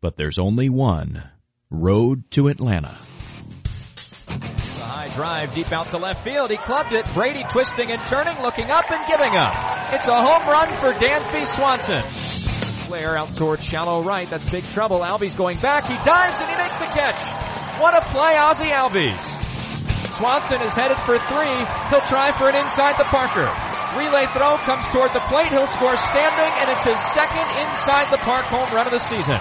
but there's only one road to Atlanta. The high drive deep out to left field. He clubbed it. Brady twisting and turning, looking up and giving up. It's a home run for Dansby Swanson. Player out towards shallow right. That's big trouble. Albies going back. He dives and he makes the catch. What a play, Ozzie Albies. Swanson is headed for three. He'll try for an inside the Parker. Relay throw comes toward the plate. He'll score standing, and it's his second inside the park home run of the season.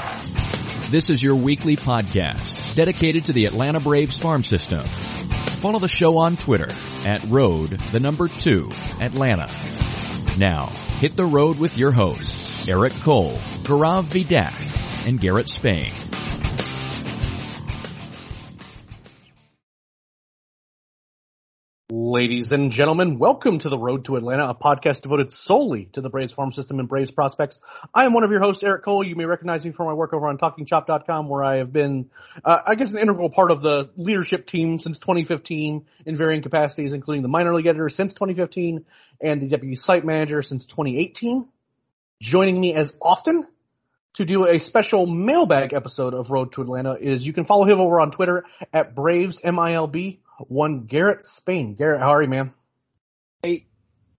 This is your weekly podcast dedicated to the Atlanta Braves farm system. Follow the show on Twitter at road the number two Atlanta. Now, hit the road with your hosts, Eric Cole, Gaurav Vidak, and Garrett Spain. Ladies and gentlemen, welcome to the Road to Atlanta, a podcast devoted solely to the Braves farm system and Braves prospects. I am one of your hosts, Eric Cole. You may recognize me from my work over on TalkingChop.com, where I have been, uh, I guess, an integral part of the leadership team since 2015 in varying capacities, including the minor league editor since 2015 and the deputy site manager since 2018. Joining me as often to do a special mailbag episode of Road to Atlanta is you can follow him over on Twitter at Braves MILB one Garrett Spain. Garrett, how are you, man? Hey,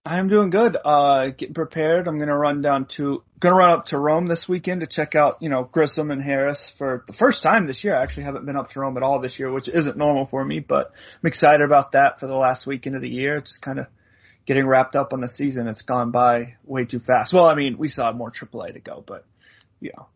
I'm doing good. Uh, getting prepared. I'm gonna run down to, gonna run up to Rome this weekend to check out, you know, Grissom and Harris for the first time this year. I actually haven't been up to Rome at all this year, which isn't normal for me, but I'm excited about that for the last weekend of the year. Just kind of getting wrapped up on the season. It's gone by way too fast. Well, I mean, we saw more AAA to go, but, you know,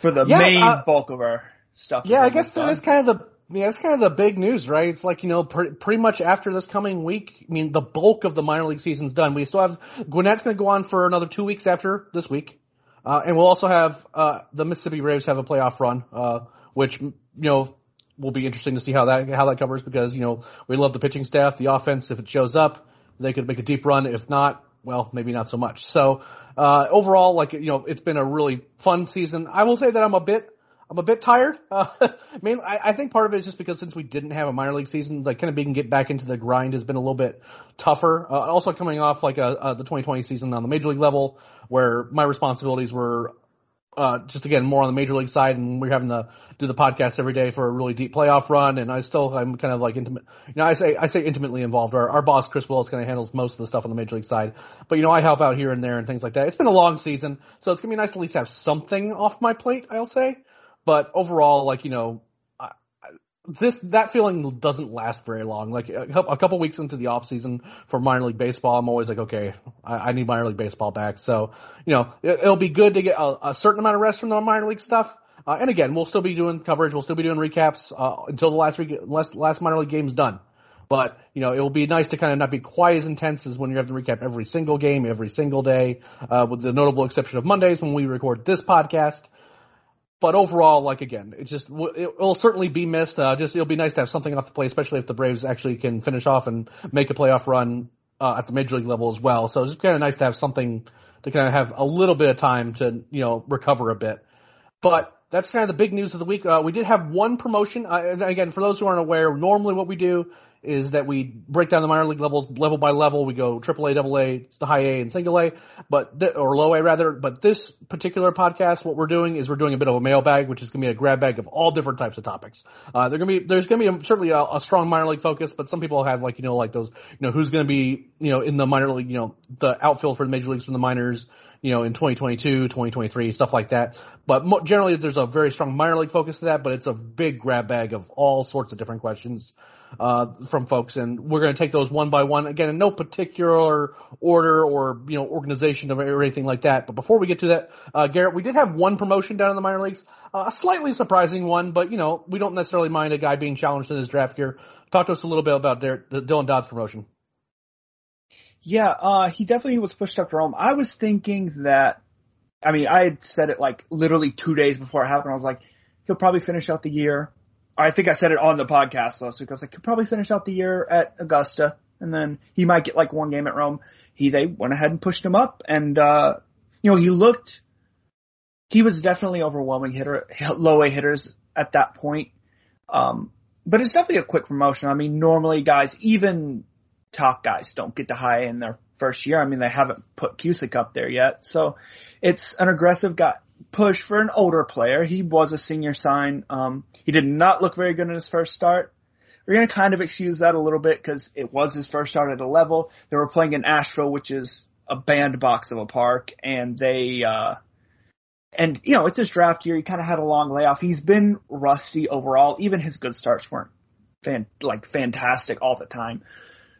for the yeah, main uh, bulk of our stuff. Yeah, I guess that is kind of the yeah, that's kind of the big news, right? It's like, you know, pre- pretty much after this coming week, I mean, the bulk of the minor league season's done. We still have, Gwinnett's going to go on for another two weeks after this week. Uh, and we'll also have, uh, the Mississippi Braves have a playoff run, uh, which, you know, will be interesting to see how that, how that covers because, you know, we love the pitching staff, the offense, if it shows up, they could make a deep run. If not, well, maybe not so much. So, uh, overall, like, you know, it's been a really fun season. I will say that I'm a bit, I'm a bit tired. Uh, I mean, I, I, think part of it is just because since we didn't have a minor league season, like kind of being get back into the grind has been a little bit tougher. Uh, also coming off like a, a, the 2020 season on the major league level, where my responsibilities were uh, just again more on the major league side, and we're having to do the podcast every day for a really deep playoff run. And I still I'm kind of like intimate. You know, I say I say intimately involved. Our, our boss Chris Willis kind of handles most of the stuff on the major league side, but you know I help out here and there and things like that. It's been a long season, so it's gonna be nice to at least have something off my plate. I'll say. But overall, like you know, this that feeling doesn't last very long. Like a, couple weeks into the off season for minor league baseball, I'm always like, okay, I, I need minor league baseball back. So you know, it, will be good to get a, a, certain amount of rest from the minor league stuff. Uh, and again, we'll still be doing coverage. We'll still be doing recaps uh, until the last week, last, last minor league game's done. But you know, it will be nice to kind of not be quite as intense as when you have to recap every single game every single day, uh, with the notable exception of Mondays when we record this podcast but overall, like again, it's just it will certainly be missed. Uh, just it'll be nice to have something off the plate, especially if the Braves actually can finish off and make a playoff run uh, at the major league level as well. So it's just kind of nice to have something to kind of have a little bit of time to you know recover a bit. But that's kind of the big news of the week. Uh, we did have one promotion. Uh, again, for those who aren't aware, normally what we do is that we break down the minor league levels level by level. We go triple A, double A, it's the high A and single A, but th- or low A rather. But this particular podcast, what we're doing is we're doing a bit of a mailbag, which is going to be a grab bag of all different types of topics. Uh, they're going to be there's going to be a, certainly a, a, strong minor league focus, but some people have like you know like those you know who's going to be you know in the minor league you know the outfield for the major leagues from the minors you know, in 2022, 2023, stuff like that. But mo- generally, there's a very strong minor league focus to that, but it's a big grab bag of all sorts of different questions uh, from folks, and we're going to take those one by one. Again, in no particular order or you know organization of or anything like that. But before we get to that, uh, Garrett, we did have one promotion down in the minor leagues. a slightly surprising one, but you know, we don't necessarily mind a guy being challenged in his draft year. Talk to us a little bit about the Dylan Dodd's promotion. Yeah, uh, he definitely was pushed up to Rome. I was thinking that, I mean, I had said it like literally two days before it happened. I was like, he'll probably finish out the year. I think I said it on the podcast last week. I was like, he'll probably finish out the year at Augusta, and then he might get like one game at Rome. He they went ahead and pushed him up, and uh, you know he looked. He was definitely overwhelming hitter, low A hitters at that point. Um, but it's definitely a quick promotion. I mean, normally guys, even top guys, don't get to high in their first year. I mean, they haven't put Cusick up there yet, so it's an aggressive guy push for an older player. He was a senior sign. Um, he did not look very good in his first start. We're going to kind of excuse that a little bit because it was his first start at a level. They were playing in Asheville, which is a bandbox of a park, and they, uh, and you know, it's his draft year. He kind of had a long layoff. He's been rusty overall. Even his good starts weren't fan, like fantastic all the time.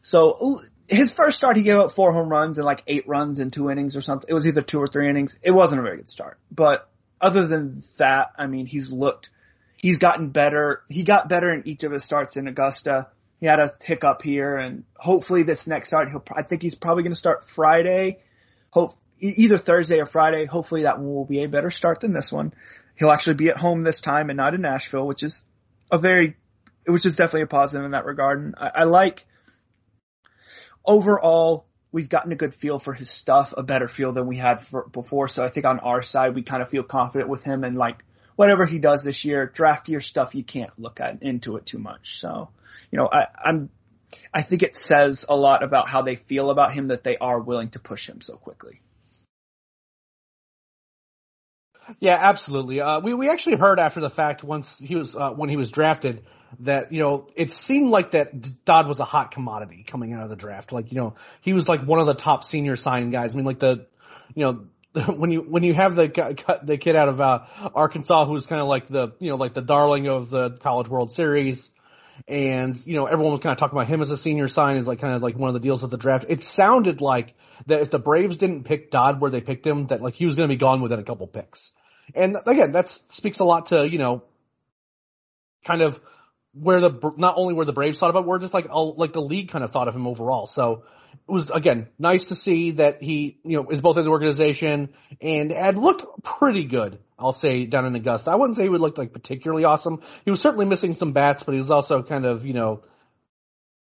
So his first start, he gave up four home runs and like eight runs in two innings or something. It was either two or three innings. It wasn't a very good start. But other than that, I mean, he's looked, he's gotten better. He got better in each of his starts in Augusta. He had a hiccup here and hopefully this next start, he'll, I think he's probably going to start Friday. Hope, either Thursday or Friday. Hopefully that one will be a better start than this one. He'll actually be at home this time and not in Asheville, which is a very, which is definitely a positive in that regard. And I, I like, overall, we've gotten a good feel for his stuff, a better feel than we had for, before. So I think on our side, we kind of feel confident with him and like whatever he does this year, draft year stuff, you can't look at into it too much. So, you know, I, I'm, I think it says a lot about how they feel about him that they are willing to push him so quickly. Yeah, absolutely. Uh, we we actually heard after the fact once he was uh, when he was drafted that you know it seemed like that Dodd was a hot commodity coming out of the draft. Like you know he was like one of the top senior sign guys. I mean like the you know when you when you have the the kid out of uh, Arkansas who's kind of like the you know like the darling of the College World Series, and you know everyone was kind of talking about him as a senior sign is like kind of like one of the deals of the draft. It sounded like that if the Braves didn't pick Dodd where they picked him, that like he was going to be gone within a couple picks. And again, that speaks a lot to you know kind of where the not only where the Braves thought about, where just like like the league kind of thought of him overall. So it was again nice to see that he you know is both in the organization and had looked pretty good. I'll say down in Augusta. I wouldn't say he would look like particularly awesome. He was certainly missing some bats, but he was also kind of you know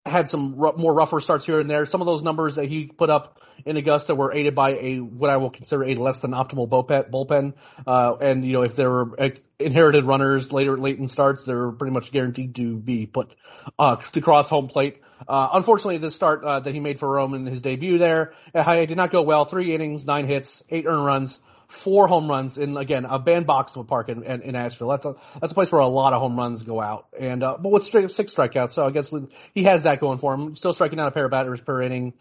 had some r- more rougher starts here and there. Some of those numbers that he put up in Augusta were aided by a what I will consider a less than optimal bullpen. Uh, and you know, if there were inherited runners later late in starts, they're pretty much guaranteed to be put uh, to cross home plate. Uh, unfortunately, this start uh, that he made for Rome in his debut there, did not go well. Three innings, nine hits, eight earned runs four home runs in again a bandbox of a park in, in, in Asheville. That's a that's a place where a lot of home runs go out. And uh, but with straight, six strikeouts, so I guess with, he has that going for him. Still striking out a pair of batters per inning.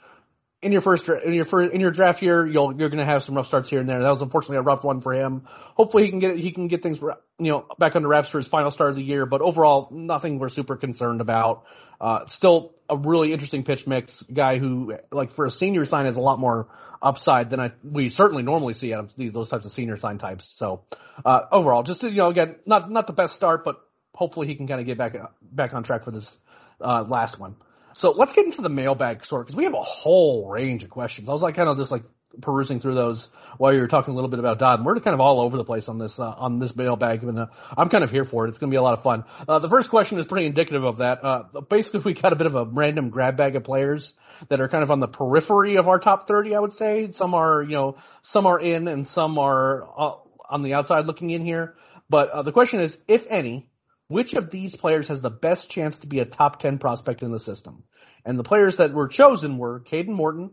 In your first in your first in your draft year, you'll you're going to have some rough starts here and there. That was unfortunately a rough one for him. Hopefully he can get he can get things you know back under wraps for his final start of the year. But overall, nothing we're super concerned about. Uh, still a really interesting pitch mix guy who, like, for a senior sign has a lot more upside than I, we certainly normally see out of those types of senior sign types. So, uh, overall, just, you know, again, not, not the best start, but hopefully he can kind of get back, back on track for this, uh, last one. So let's get into the mailbag sort because we have a whole range of questions. I was like kind of just like perusing through those while you were talking a little bit about Dodd. And we're kind of all over the place on this uh, on this mailbag, and uh, I'm kind of here for it. It's going to be a lot of fun. Uh, the first question is pretty indicative of that. Uh, basically, we got a bit of a random grab bag of players that are kind of on the periphery of our top 30. I would say some are you know some are in and some are uh, on the outside looking in here. But uh, the question is, if any, which of these players has the best chance to be a top 10 prospect in the system? And the players that were chosen were Kadon Morton,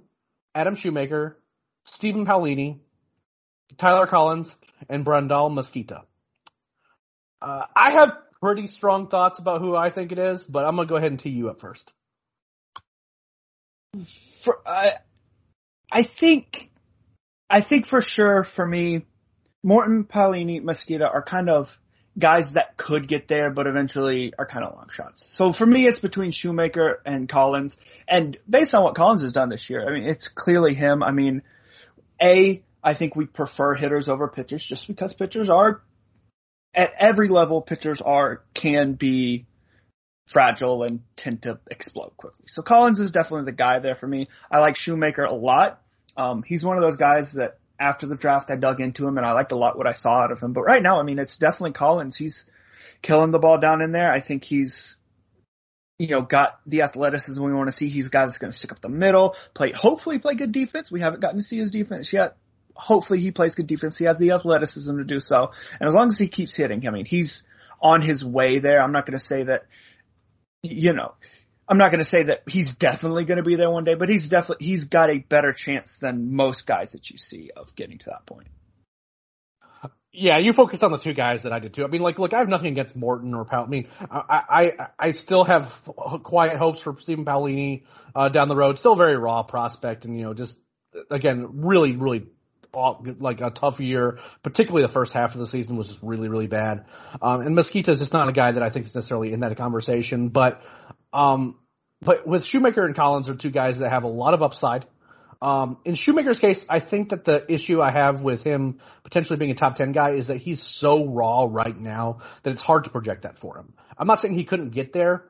Adam Shoemaker, Stephen Paolini, Tyler Collins, and Brandol Mezquita. Uh, I have pretty strong thoughts about who I think it is, but I'm gonna go ahead and tee you up first. For I, I think, I think for sure for me, Morton, Paolini, Mesquita are kind of guys that could get there, but eventually are kind of long shots. So for me, it's between Shoemaker and Collins. And based on what Collins has done this year, I mean, it's clearly him. I mean, a, I think we prefer hitters over pitchers just because pitchers are at every level, pitchers are can be fragile and tend to explode quickly. So Collins is definitely the guy there for me. I like Shoemaker a lot. Um, he's one of those guys that after the draft I dug into him and I liked a lot what I saw out of him. But right now, I mean, it's definitely Collins. He's killing the ball down in there. I think he's you know, got the athleticism we want to see. He's a guy that's going to stick up the middle, play, hopefully play good defense. We haven't gotten to see his defense yet. Hopefully he plays good defense. He has the athleticism to do so. And as long as he keeps hitting, I mean, he's on his way there. I'm not going to say that, you know, I'm not going to say that he's definitely going to be there one day, but he's definitely, he's got a better chance than most guys that you see of getting to that point. Yeah, you focused on the two guys that I did too. I mean, like, look, I have nothing against Morton or Powell. I mean, I, I, I still have quiet hopes for Stephen Paolini, uh, down the road. Still very raw prospect and, you know, just, again, really, really, like a tough year, particularly the first half of the season was just really, really bad. Um, and Mezquita is just not a guy that I think is necessarily in that conversation, but, um, but with Shoemaker and Collins are two guys that have a lot of upside. Um, in Shoemaker's case, I think that the issue I have with him potentially being a top 10 guy is that he's so raw right now that it's hard to project that for him. I'm not saying he couldn't get there,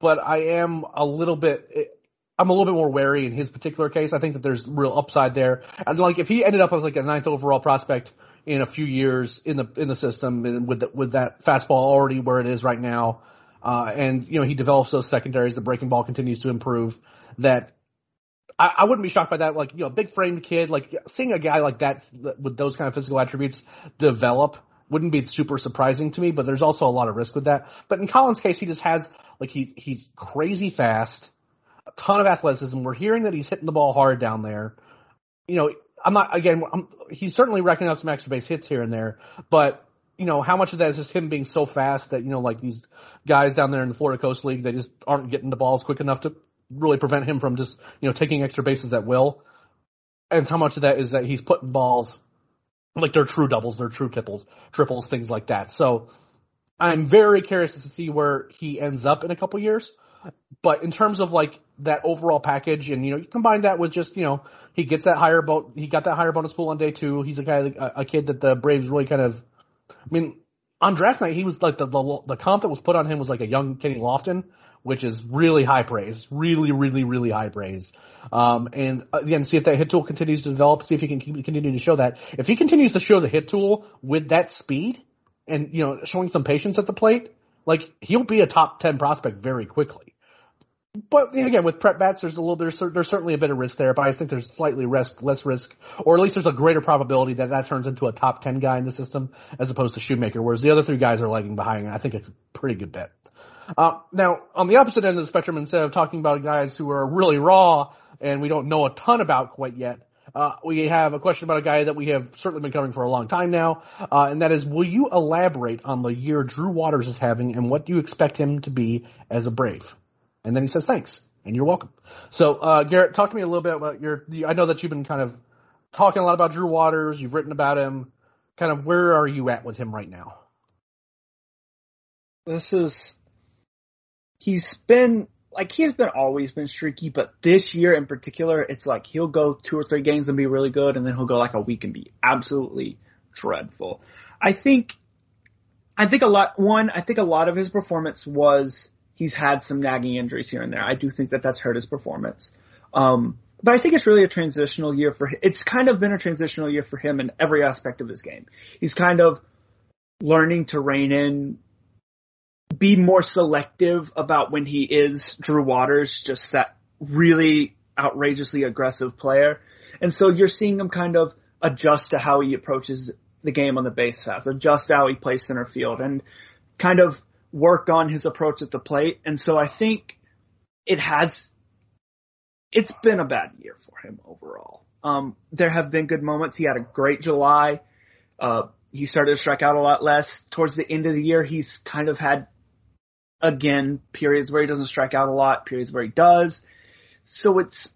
but I am a little bit, I'm a little bit more wary in his particular case. I think that there's real upside there. And like if he ended up as like a ninth overall prospect in a few years in the, in the system and with, the, with that fastball already where it is right now, uh, and you know, he develops those secondaries, the breaking ball continues to improve, that I, I wouldn't be shocked by that. Like, you know, a big framed kid, like seeing a guy like that with those kind of physical attributes develop wouldn't be super surprising to me, but there's also a lot of risk with that. But in Collins' case, he just has, like, he, he's crazy fast, a ton of athleticism. We're hearing that he's hitting the ball hard down there. You know, I'm not, again, I'm, he's certainly racking up some extra base hits here and there, but you know, how much of that is just him being so fast that, you know, like these guys down there in the Florida Complex League, they just aren't getting the balls quick enough to really prevent him from just, you know, taking extra bases at will. And how much of that is that he's putting balls like they're true doubles, they're true triples, triples, things like that. So I'm very curious to see where he ends up in a couple years. But in terms of like that overall package, and you know, you combine that with just you know, he gets that higher boat, he got that higher bonus pool on day two. He's a guy, a, a kid that the Braves really kind of, I mean, on draft night he was like the the, the comp that was put on him was like a young Kenny Lofton, which is really high praise, really, really, really high praise. Um, and again, see if that hit tool continues to develop, see if he can keep, continue to show that. If he continues to show the hit tool with that speed and, you know, showing some patience at the plate, like he'll be a top 10 prospect very quickly. But again, with prep bats, there's a little, there's, there's certainly a bit of risk there, but I think there's slightly risk, less risk, or at least there's a greater probability that that turns into a top 10 guy in the system as opposed to Shoemaker, whereas the other three guys are lagging behind. I think it's a pretty good bet. Uh, now, on the opposite end of the spectrum, instead of talking about guys who are really raw and we don't know a ton about quite yet, uh, we have a question about a guy that we have certainly been covering for a long time now, uh, and that is, will you elaborate on the year Drew Waters is having and what do you expect him to be as a Brave? And then he says, thanks, and you're welcome. So, uh, Garrett, talk to me a little bit about your, I know that you've been kind of talking a lot about Drew Waters, you've written about him, kind of where are you at with him right now? This is he's been like he's been always been streaky, but this year in particular, it's like he'll go two or three games and be really good, and then he'll go like a week and be absolutely dreadful. I think, I think a lot. One, I think a lot of his performance was he's had some nagging injuries here and there. I do think that that's hurt his performance. Um, but I think it's really a transitional year for him. It's kind of been a transitional year for him in every aspect of his game. He's kind of learning to rein in be more selective about when he is Drew Waters, just that really outrageously aggressive player. And so you're seeing him kind of adjust to how he approaches the game on the base paths, adjust how he plays center field and kind of work on his approach at the plate. And so I think it has, it's been a bad year for him overall. Um, there have been good moments. He had a great July. Uh, he started to strike out a lot less. Towards the end of the year, he's kind of had again, periods where he doesn't strike out a lot, periods where he does. So it's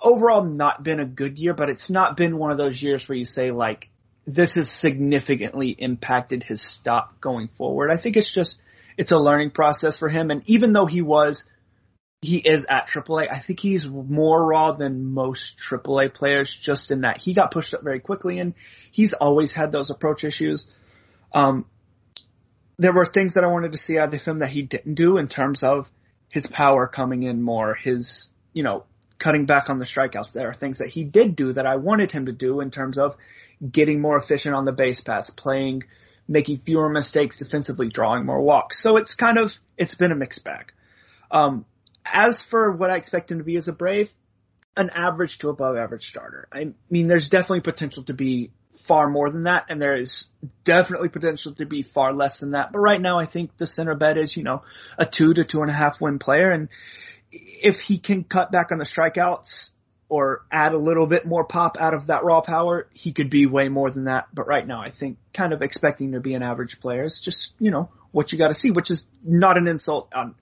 overall not been a good year, but it's not been one of those years where you say like, this has significantly impacted his stock going forward. I think it's just, it's a learning process for him. And even though he was, he is at AAA, I think he's more raw than most AAA players just in that he got pushed up very quickly and he's always had those approach issues. Um, there were things that I wanted to see out of him that he didn't do in terms of his power coming in more, his, you know, cutting back on the strikeouts. There are things that he did do that I wanted him to do in terms of getting more efficient on the base pass, playing, making fewer mistakes defensively, drawing more walks. So it's kind of, it's been a mixed bag. Um, as for what I expect him to be as a Brave, an average to above average starter. I mean, there's definitely potential to be far more than that, and there is definitely potential to be far less than that. But right now, I think the center bet is, you know, a two to two and a half win player, and if he can cut back on the strikeouts or add a little bit more pop out of that raw power, he could be way more than that. But right now, I think kind of expecting to be an average player is just, you know, what you got to see, which is not an insult on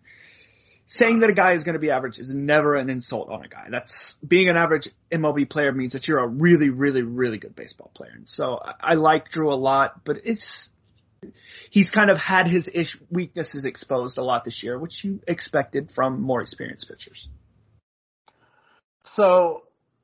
saying that a guy is going to be average is never an insult on a guy. That's being an average MLB player means that you're a really, really, really good baseball player. And so I, I like Drew a lot, but it's he's kind of had his ish weaknesses exposed a lot this year, which you expected from more experienced pitchers. So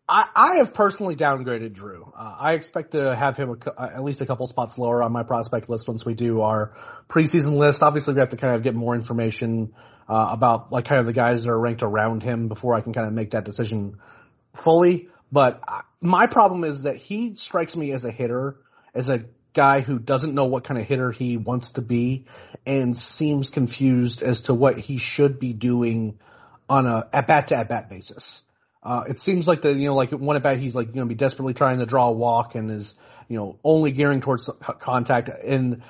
I, I have personally downgraded Drew. Uh, I expect to have him a, at least a couple spots lower on my prospect list once we do our preseason list. Obviously, we have to kind of get more information uh, about like kind of the guys that are ranked around him before I can kind of make that decision fully. But my problem is that he strikes me as a hitter, as a guy who doesn't know what kind of hitter he wants to be and seems confused as to what he should be doing on a at bat to at bat basis. Uh, it seems like the, you know, like one at bat, he's like going to be desperately trying to draw a walk and is, you know, only gearing towards contact. And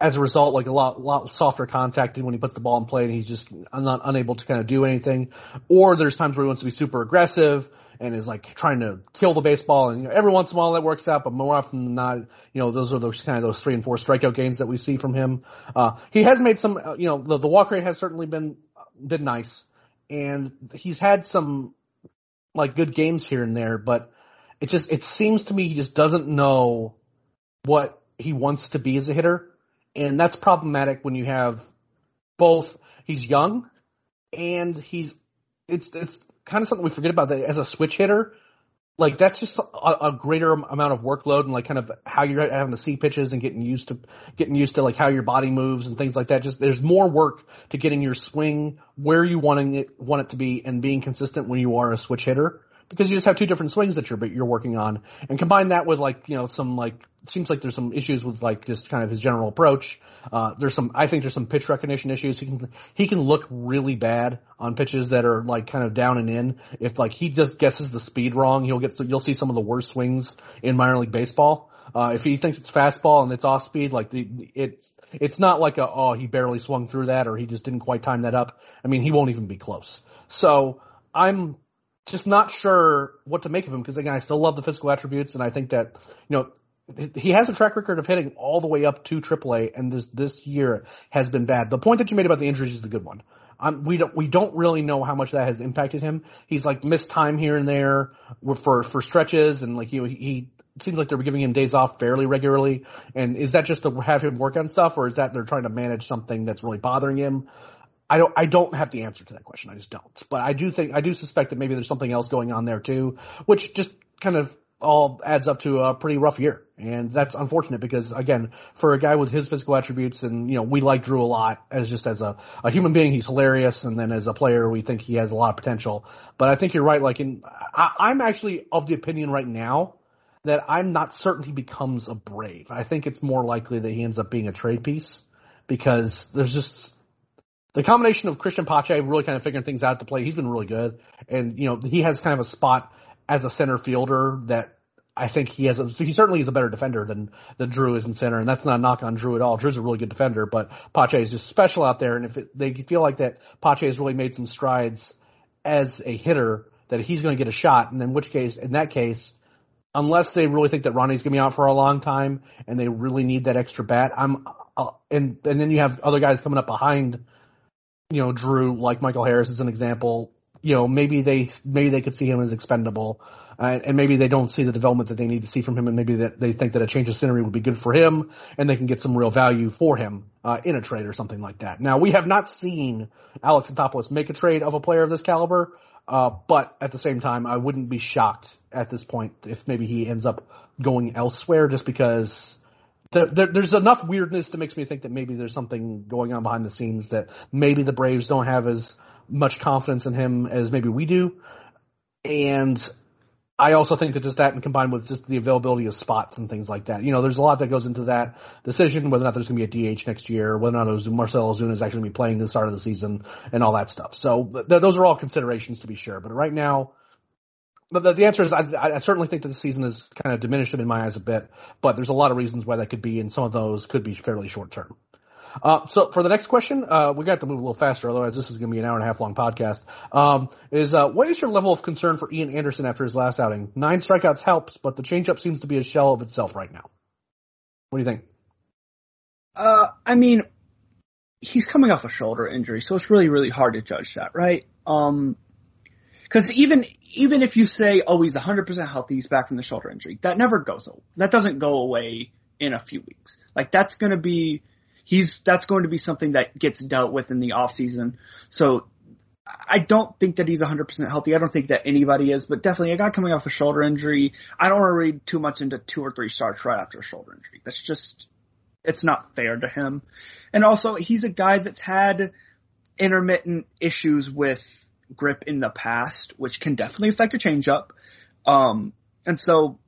as a result, like a lot, lot softer contact when he puts the ball in play and he's just not unable to kind of do anything. Or there's times where he wants to be super aggressive and is like trying to kill the baseball and you know, every once in a while that works out, but more often than not, you know, those are those kind of those three and four strikeout games that we see from him. Uh, he has made some, uh, you know, the, the walk rate has certainly been, been nice and he's had some like good games here and there, but it just, it seems to me he just doesn't know what he wants to be as a hitter and that's problematic when you have both. He's young, and he's it's it's kind of something we forget about that as a switch hitter. Like that's just a, a, greater amount of workload and like kind of how you're having to see pitches and getting used to getting used to like how your body moves and things like that. Just there's more work to getting your swing where you wanting it want it to be and being consistent when you are a switch hitter because you just have two different swings that you're you're working on, and combine that with like you know some like seems like there's some issues with like just kind of his general approach. Uh, there's some I think there's some pitch recognition issues. He can he can look really bad on pitches that are like kind of down and in. If like he just guesses the speed wrong, he'll get you'll see some of the worst swings in minor league baseball. Uh, if he thinks it's fastball and it's off speed, like the, it's it's not like a oh he barely swung through that or he just didn't quite time that up. I mean he won't even be close. So I'm just not sure what to make of him because again, I still love the physical attributes and I think that, you know, he has a track record of hitting all the way up to AAA and this, this year has been bad. The point that you made about the injuries is the good one. Um, we don't, we don't really know how much that has impacted him. He's like missed time here and there for, for stretches and like, he, he seems like they're giving him days off fairly regularly. And is that just to have him work on stuff or is that they're trying to manage something that's really bothering him? I don't I don't have the answer to that question. I just don't. But I do think I do suspect that maybe there's something else going on there too, which just kind of all adds up to a pretty rough year. And that's unfortunate because again, for a guy with his physical attributes and, you know, we like Drew a lot as just as a, a human being, he's hilarious. And then as a player, we think he has a lot of potential. But I think you're right. Like in, I, I'm actually of the opinion right now that I'm not certain he becomes a Brave. I think it's more likely that he ends up being a trade piece because there's just the combination of Cristian Pache really kind of figuring things out to play, he's been really good. And, you know, he has kind of a spot as a center fielder that I think he has a, he certainly is a better defender than, than Drew is in center. And that's not a knock on Drew at all. Drew's a really good defender, but Pache is just special out there. And if it, they feel like that Pache has really made some strides as a hitter, that he's going to get a shot. And in which case, in that case, unless they really think that Ronnie's going to be out for a long time and they really need that extra bat, I'm, uh, and, and then you have other guys coming up behind you know, Drew, like Michael Harris is an example, you know, maybe they, maybe they could see him as expendable. Uh, and maybe they don't see the development that they need to see from him, and maybe that they think that a change of scenery would be good for him, and they can get some real value for him uh, in a trade or something like that. Now, we have not seen Alex Anthopoulos make a trade of a player of this caliber, uh, but at the same time, I wouldn't be shocked at this point if maybe he ends up going elsewhere, just because there, there's enough weirdness that makes me think that maybe there's something going on behind the scenes that maybe the Braves don't have as much confidence in him as maybe we do. And I also think that just that combined with just the availability of spots and things like that. You know, there's a lot that goes into that decision, whether or not there's going to be a DH next year, whether or not Marcell Ozuna is actually going to be playing the start of the season and all that stuff. So th- those are all considerations to be sure. But right now, the, the answer is I, I certainly think that the season is kind of diminished in my eyes a bit, but there's a lot of reasons why that could be, and some of those could be fairly short term. Uh, so for the next question, uh, we got to move a little faster, otherwise this is going to be an hour and a half long podcast. Um, is uh, what is your level of concern for Ian Anderson after his last outing? Nine strikeouts helps, but the changeup seems to be a shell of itself right now. What do you think? Uh, I mean, he's coming off a shoulder injury, so it's really, really hard to judge that, right? Um, because even even if you say, oh, he's 100% healthy, he's back from the shoulder injury, that never goes. away. That doesn't go away in a few weeks. Like that's going to be he's that's going to be something that gets dealt with in the off season. So I don't think that he's 100% healthy. I don't think that anybody is, but definitely a guy coming off a shoulder injury. I don't want to read too much into two or three starts right after a shoulder injury. That's just, it's not fair to him. And also, he's a guy that's had intermittent issues with grip in the past, which can definitely affect a changeup. Um, and so,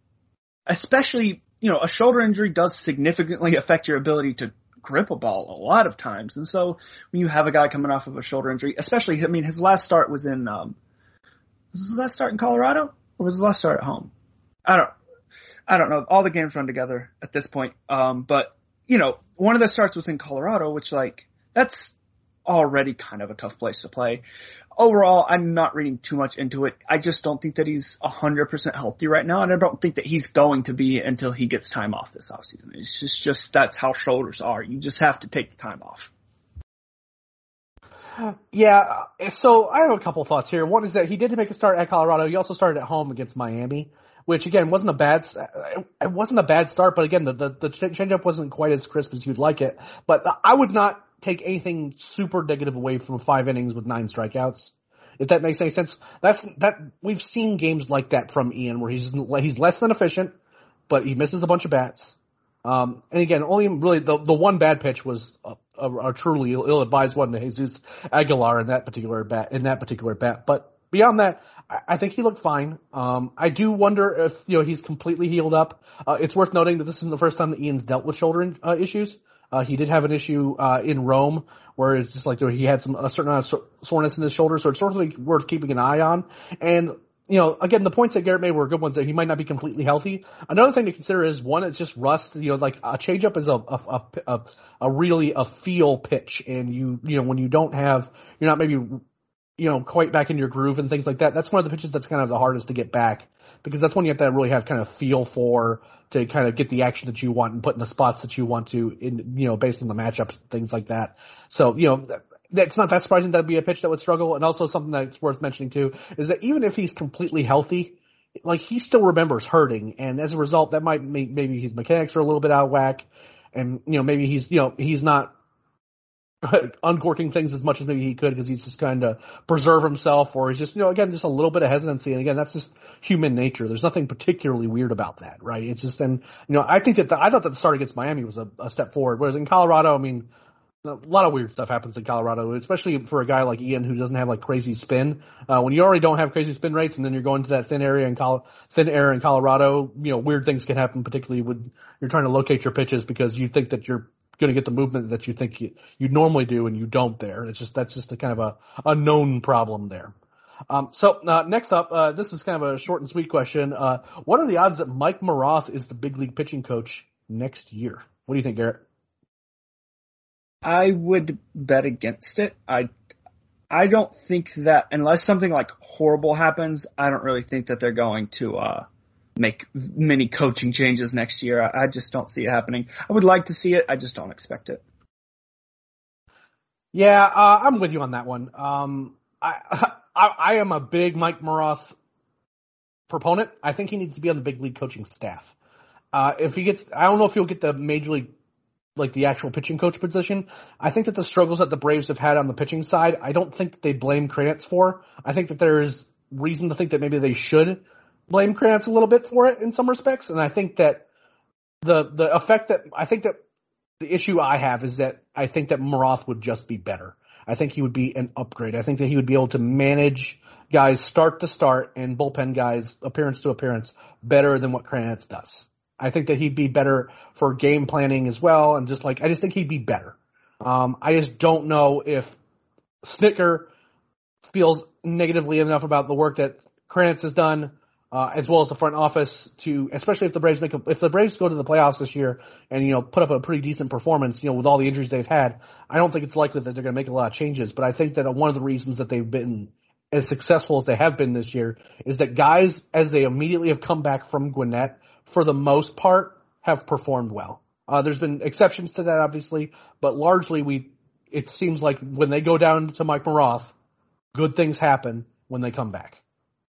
especially, you know, a shoulder injury does significantly affect your ability to grip a ball a lot of times. And so when you have a guy coming off of a shoulder injury, especially, I mean, his last start was in, um, was his last start in Colorado or was his last start at home? I don't, I don't know. All the games run together at this point. Um, but you know, one of the starts was in Colorado, which like, that's already kind of a tough place to play overall, I'm not reading too much into it. I just don't think that he's 100% healthy right now, and I don't think that he's going to be until he gets time off this offseason. It's just, just that's how shoulders are. You just have to take the time off. Yeah, so I have a couple thoughts here. One is that he did make a start at Colorado. He also started at home against Miami, which again wasn't a bad. It wasn't a bad start, but again the the, the changeup wasn't quite as crisp as you'd like it. But I would not take anything super negative away from five innings with nine strikeouts. If that makes any sense, that's that we've seen games like that from Ian where he's he's less than efficient, but he misses a bunch of bats. Um, and again, only really the the one bad pitch was a, a, a truly ill advised one to Jesus Aguilar in that particular bat in that particular bat. But beyond that, I, I think he looked fine. Um, I do wonder if you know he's completely healed up. Uh, it's worth noting that this isn't the first time that Ian's dealt with shoulder uh, issues. Uh, he did have an issue uh, in Rome where it's just like he had some a certain amount of soreness in his shoulder, so it's certainly worth keeping an eye on. And you know, again, the points that Garrett made were good ones that he might not be completely healthy. Another thing to consider is one, it's just rust. You know, like a changeup is a a, a a really a feel pitch, and you you know when you don't have you're not maybe you know quite back in your groove and things like that. That's one of the pitches that's kind of the hardest to get back because that's when you have to really have kind of feel for to kind of get the action that you want and put in the spots that you want to in, you know, based on the matchup, things like that. So, you know, that's not that surprising that'd be a pitch that would struggle. And also something that's worth mentioning too is that even if he's completely healthy, like he still remembers hurting. And as a result, that might make maybe his mechanics are a little bit out of whack. And, you know, maybe he's, you know, he's not uncorking things as much as maybe he could because he's just kind of preserve himself or he's just, you know, again, just a little bit of hesitancy. And again, that's just human nature. There's nothing particularly weird about that, right? It's just, and, you know, I think that the, I thought that the start against Miami was a, a step forward. Whereas in Colorado, I mean, a lot of weird stuff happens in Colorado, especially for a guy like Ian who doesn't have like crazy spin. Uh, when you already don't have crazy spin rates and then you're going to that thin area in Col- thin air in Colorado, you know, weird things can happen, particularly when you're trying to locate your pitches because you think that you're going to get the movement that you think you, you normally do and you don't there. It's just, that's just a kind of a, a known problem there. Um, so uh, next up, uh, this is kind of a short and sweet question. Uh, what are the odds that Mike Maroth is the big league pitching coach next year? What do you think, Garrett? I would bet against it. I I don't think that unless something like horrible happens, I don't really think that they're going to uh, make many coaching changes next year. I, I just don't see it happening. I would like to see it. I just don't expect it. Yeah, uh, I'm with you on that one. Um, I, I, I am a big Mike Maroth proponent. I think he needs to be on the big league coaching staff. Uh, if he gets, I don't know if he'll get the major league, like the actual pitching coach position. I think that the struggles that the Braves have had on the pitching side, I don't think that they blame Kranitz for. I think that there is reason to think that maybe they should blame Kranitz a little bit for it in some respects, and I think that the the effect that I think that the issue I have is that I think that Maroth would just be better. I think he would be an upgrade. I think that he would be able to manage guys start to start and bullpen guys appearance to appearance better than what Kranitz does. I think that he'd be better for game planning as well, and just like I just think he'd be better. Um, I just don't know if Snitker feels negatively enough about the work that Kranitz has done, uh, as well as the front office to, especially if the Braves make a, if the Braves go to the playoffs this year and you know put up a pretty decent performance, you know with all the injuries they've had, I don't think it's likely that they're going to make a lot of changes. But I think that one of the reasons that they've been as successful as they have been this year is that guys, as they immediately have come back from Gwinnett, for the most part, have performed well. Uh, there's been exceptions to that, obviously, but largely we, it seems like when they go down to Mike Maroth, good things happen when they come back.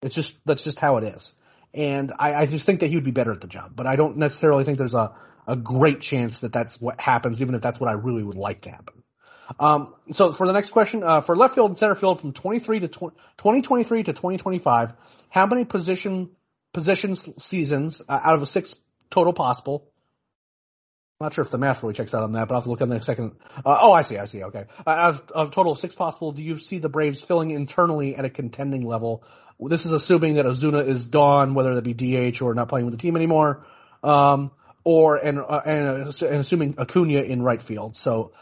It's just, that's just how it is. And I, I just think that he would be better at the job, but I don't necessarily think there's a, a great chance that that's what happens, even if that's what I really would like to happen. Um, so for the next question, uh, for left field and center field from 23 to 20, 2023 to 2025, how many position positions seasons uh, out of a six total possible? I'm not sure if the math really checks out on that, but I'll have to look on the second. Uh, oh, I see, I see. Okay, uh, out of, of total of six possible, do you see the Braves filling internally at a contending level? This is assuming that Ozuna is gone, whether that be DH or not playing with the team anymore, um, or and, uh, and, and assuming Acuna in right field. So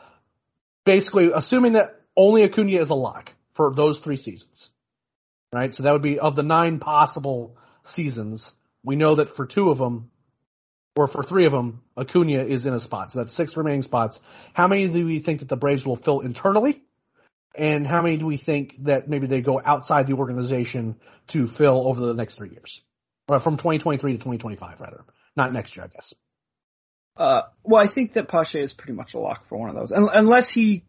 basically assuming that only Acuna is a lock for those three seasons, right? So that would be of the nine possible seasons. We know that for two of them, or for three of them, Acuna is in a spot. So that's six remaining spots. How many do we think that the Braves will fill internally? And how many do we think that maybe they go outside the organization to fill over the next three years? From 2023 to 2025, rather. Not next year, I guess. Uh, well, I think that Pache is pretty much a lock for one of those, unless he,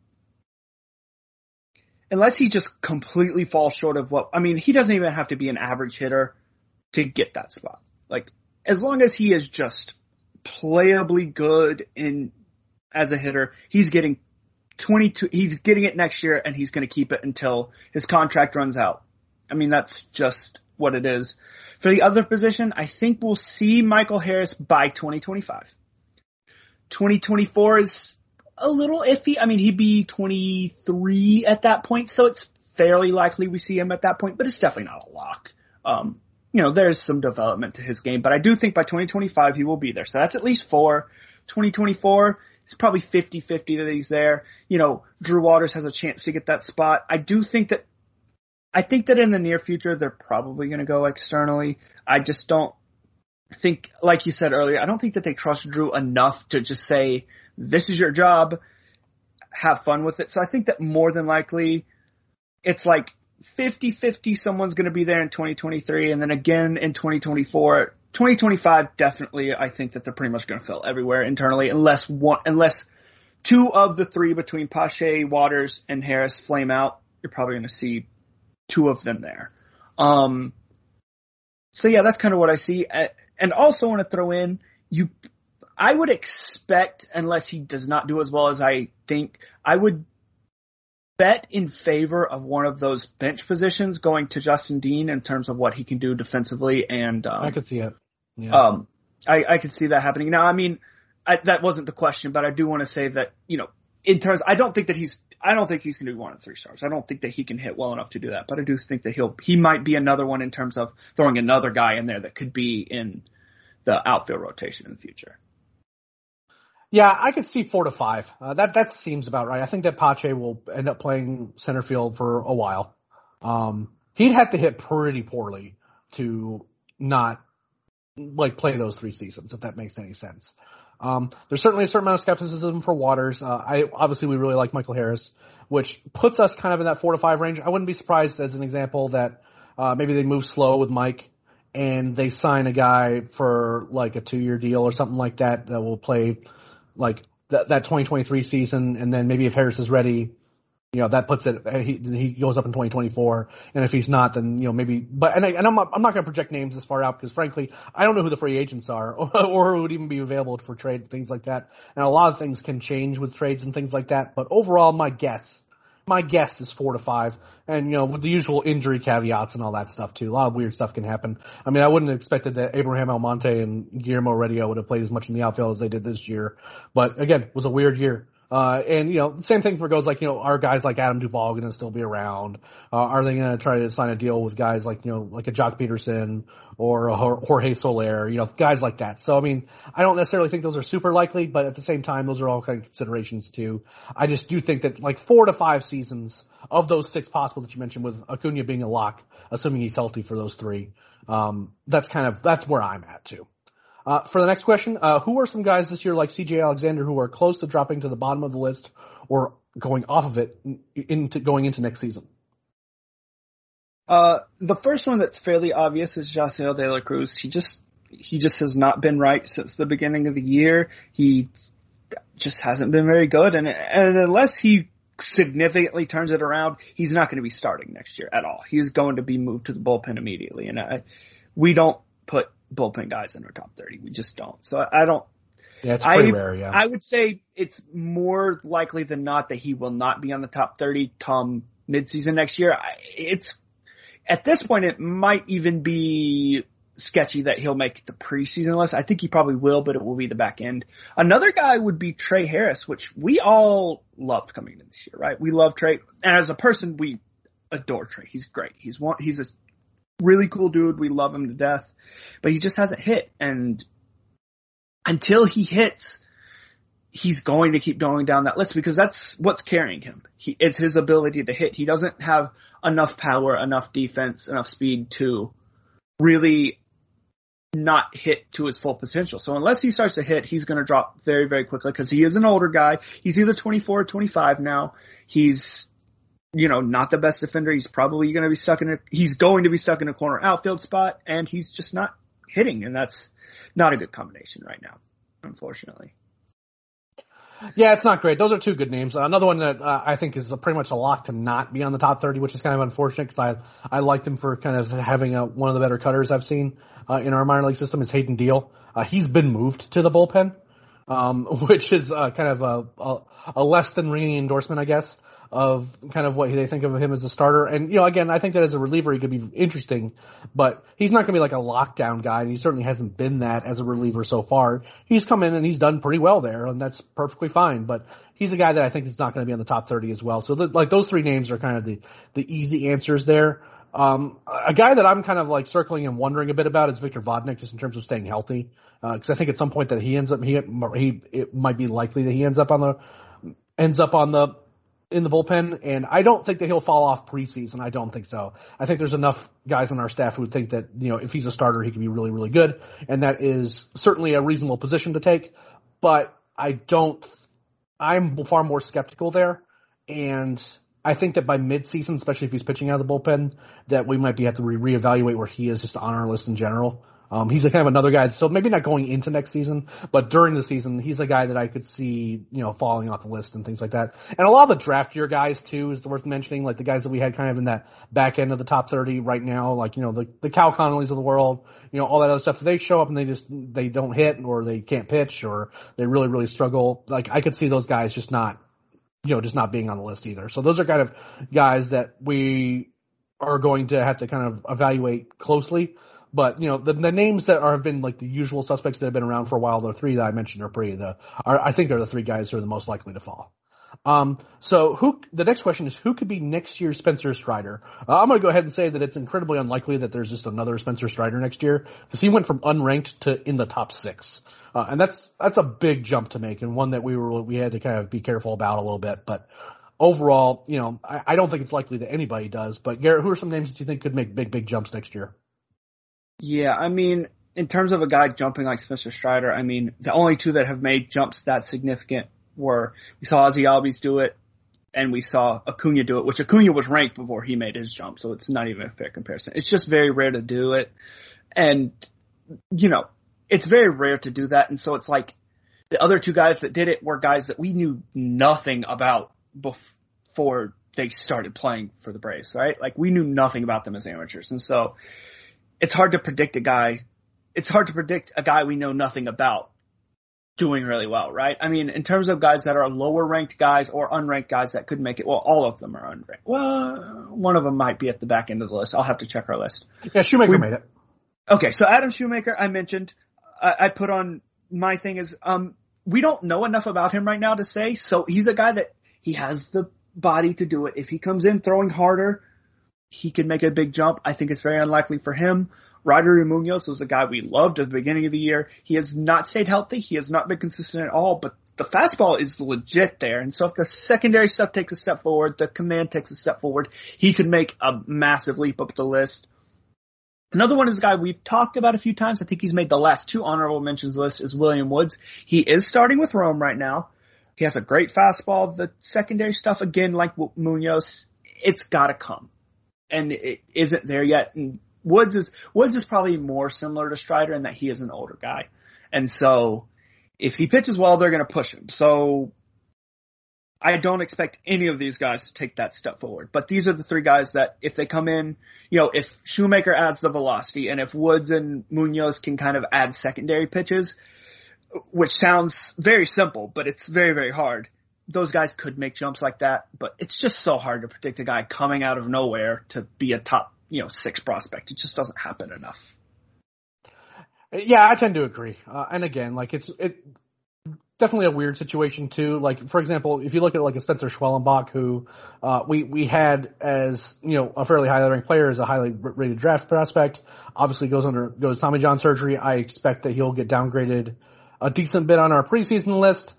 unless he just completely falls short of what. I mean, he doesn't even have to be an average hitter to get that spot. Like, as long as he is just playably good in as a hitter, he's getting 22. He's getting it next year, and he's going to keep it until his contract runs out. I mean, that's just what it is. For the other position, I think we'll see Michael Harris by 2025. 2024 is a little iffy. I mean, he'd be 23 at that point, so it's fairly likely we see him at that point, but it's definitely not a lock. Um, you know, there's some development to his game, but I do think by 2025 he will be there. So that's at least four. 2024, it's probably 50-50 that he's there. You know, Drew Waters has a chance to get that spot. I do think that, I think that in the near future they're probably going to go externally. I just don't think, like you said earlier, I don't think that they trust Drew enough to just say, this is your job, have fun with it. So I think that more than likely, it's like 50-50 someone's going to be there in 2023 and then again in 2024. 2025 definitely I think that they're pretty much going to fill everywhere internally unless one, unless two of the three between Pache, Waters, and Harris flame out. You're probably going to see two of them there. Um, so yeah, that's kind of what I see. And also want to throw in, you, I would expect, unless he does not do as well as I think, I would bet in favor of one of those bench positions going to Justin Dean in terms of what he can do defensively and, um, I could see it. Yeah. Um, I, I could see that happening. Now, I mean, I, that wasn't the question, but I do want to say that, you know, in terms, I don't think that he's I don't think he's going to be one of three stars. I don't think that he can hit well enough to do that, but I do think that he'll he might be another one in terms of throwing another guy in there that could be in the outfield rotation in the future. Yeah, I could see four to five. Uh, that that seems about right. I think that Pache will end up playing center field for a while. Um, he'd have to hit pretty poorly to not like play those three seasons, if that makes any sense. Um, there's certainly a certain amount of skepticism for Waters. Uh, I obviously we really like Michael Harris, which puts us kind of in that four to five range. I wouldn't be surprised, as an example, that uh, maybe they move slow with Mike and they sign a guy for like a two year deal or something like that that will play like that that 2023 season, and then maybe if Harris is ready, you know, that puts it, uh, he, he goes up in 2024. And if he's not, then, you know, maybe, but, and, I, and I'm not, I'm not going to project names this far out because frankly, I don't know who the free agents are or, or who would even be available for trade, things like that. And a lot of things can change with trades and things like that. But overall, my guess, my guess is four to five, and you know with the usual injury caveats and all that stuff too. A lot of weird stuff can happen. I mean, I wouldn't have expected that Abraham Almonte and Guillermo Heredia would have played as much in the outfield as they did this year, but again, it was a weird year. Uh, and you know, same thing for goes like, you know, are guys like Adam Duvall going to still be around? Uh, are they going to try to sign a deal with guys like, you know, like a Joc Pederson or a Jorge Soler, you know, guys like that. So, I mean, I don't necessarily think those are super likely, but at the same time, those are all kind of considerations too. I just do think that like four to five seasons of those six possible that you mentioned with Acuna being a lock, assuming he's healthy for those three, um, that's kind of, that's where I'm at too. Uh, for the next question, uh, who are some guys this year like CJ Alexander who are close to dropping to the bottom of the list or going off of it into going into next season? Uh, the first one that's fairly obvious is Jasseel De La Cruz. He just he just has not been right since the beginning of the year. He just hasn't been very good, and and unless he significantly turns it around, he's not going to be starting next year at all. He's going to be moved to the bullpen immediately, and I, we don't put bullpen guys in our top 30. We just don't. So I, I don't. Yeah, it's pretty I, rare. Yeah, I would say it's more likely than not that he will not be on the top 30 come midseason next year. It's at this point it might even be sketchy that he'll make the preseason list. I think he probably will, but it will be the back end. Another guy would be Trey Harris, which we all loved coming in this year, right? We love Trey, and as a person, we adore Trey. He's great. He's one. He's a really cool dude. We love him to death, but he just hasn't hit. And until he hits, he's going to keep going down that list because that's what's carrying him. He, is his ability to hit. He doesn't have enough power, enough defense, enough speed to really not hit to his full potential. So unless he starts to hit, he's going to drop very, very quickly because he is an older guy. He's either 24 or 25 now. He's you know, not the best defender. He's probably going to be stuck in a, he's going to be stuck in a corner outfield spot and he's just not hitting. And that's not a good combination right now, unfortunately. Yeah, it's not great. Those are two good names. Another one that uh, I think is pretty much a lock to not be on the top 30, which is kind of unfortunate because I, I liked him for kind of having a, one of the better cutters I've seen uh, in our minor league system is Hayden Deal. Uh, he's been moved to the bullpen, um, which is uh, kind of a, a, a less than ringing endorsement, I guess of kind of what they think of him as a starter. And, you know, again, I think that as a reliever, he could be interesting, but he's not going to be like a lockdown guy, and he certainly hasn't been that as a reliever so far. He's come in and he's done pretty well there, and that's perfectly fine, but he's a guy that I think is not going to be on the top 30 as well. So, the, like, those three names are kind of the, the easy answers there. Um, a guy that I'm kind of like circling and wondering a bit about is Victor Vodnik, just in terms of staying healthy. Because uh, I think at some point that he ends up, he he it might be likely that he ends up on the ends up on the in the bullpen, and I don't think that he'll fall off preseason. I don't think so. I think there's enough guys on our staff who would think that, you know, if he's a starter, he can be really, really good, and that is certainly a reasonable position to take, but I don't, I'm far more skeptical there, and I think that by midseason, especially if he's pitching out of the bullpen, that we might be have to re- reevaluate where he is just on our list in general. Um, he's a kind of another guy, so maybe not going into next season, but during the season, he's a guy that I could see, you know, falling off the list and things like that. And a lot of the draft year guys too is worth mentioning, like the guys that we had kind of in that back end of the top 30 right now, like, you know, the, the Cal Conleys of the world, you know, all that other stuff. They show up and they just, they don't hit or they can't pitch or they really, really struggle, like I could see those guys just not, you know, just not being on the list either. So those are kind of guys that we are going to have to kind of evaluate closely. But you know the, the names that are have been like the usual suspects that have been around for a while. The three that I mentioned are pretty the are I think are the three guys who are the most likely to fall. Um, so who the next question is who could be next year's Spencer Strider? Uh, I'm going to go ahead and say that it's incredibly unlikely that there's just another Spencer Strider next year because he went from unranked to in the top six, uh, and that's that's a big jump to make and one that we were we had to kind of be careful about a little bit. But overall, you know, I, I don't think it's likely that anybody does. But Garrett, who are some names that you think could make big big jumps next year? Yeah, I mean, in terms of a guy jumping like Spencer Strider, I mean, the only two that have made jumps that significant were we saw Ozzy Albies do it, and we saw Acuna do it, which Acuna was ranked before he made his jump, so it's not even a fair comparison. It's just very rare to do it, and you know, it's very rare to do that, and so it's like the other two guys that did it were guys that we knew nothing about before they started playing for the Braves, right? Like we knew nothing about them as amateurs, and so it's hard to predict a guy. It's hard to predict a guy we know nothing about doing really well, right? I mean, in terms of guys that are lower ranked guys or unranked guys that could make it, well, all of them are unranked. Well, one of them might be at the back end of the list. I'll have to check our list. Yeah, Shoemaker we, made it. Okay, so Adam Shoemaker, I mentioned, I, I put on my thing is, um, we don't know enough about him right now to say, so he's a guy that he has the body to do it. If he comes in throwing harder, he could make a big jump. I think it's very unlikely for him. Roddery Munoz was a guy we loved at the beginning of the year. He has not stayed healthy. He has not been consistent at all, but the fastball is legit there. And so if the secondary stuff takes a step forward, the command takes a step forward, he could make a massive leap up the list. Another one is a guy we've talked about a few times. I think he's made the last two honorable mentions list is William Woods. He is starting with Rome right now. He has a great fastball. The secondary stuff, again, like Munoz, it's gotta come. And it isn't there yet. And Woods is Woods is probably more similar to Strider in that he is an older guy, and so if he pitches well, they're going to push him. So I don't expect any of these guys to take that step forward. But these are the three guys that if they come in, you know, if Shoemaker adds the velocity and if Woods and Munoz can kind of add secondary pitches, which sounds very simple, but it's very, very hard. Those guys could make jumps like that, but it's just so hard to predict a guy coming out of nowhere to be a top you know, six prospect. It just doesn't happen enough. Yeah, I tend to agree. Uh, and again, like it's it definitely a weird situation too. Like for example, if you look at like a Spencer Schwellenbach, who uh, we we had as you know a fairly highly ranked player as a highly rated draft prospect, obviously goes under goes Tommy John surgery. I expect that he'll get downgraded a decent bit on our preseason list.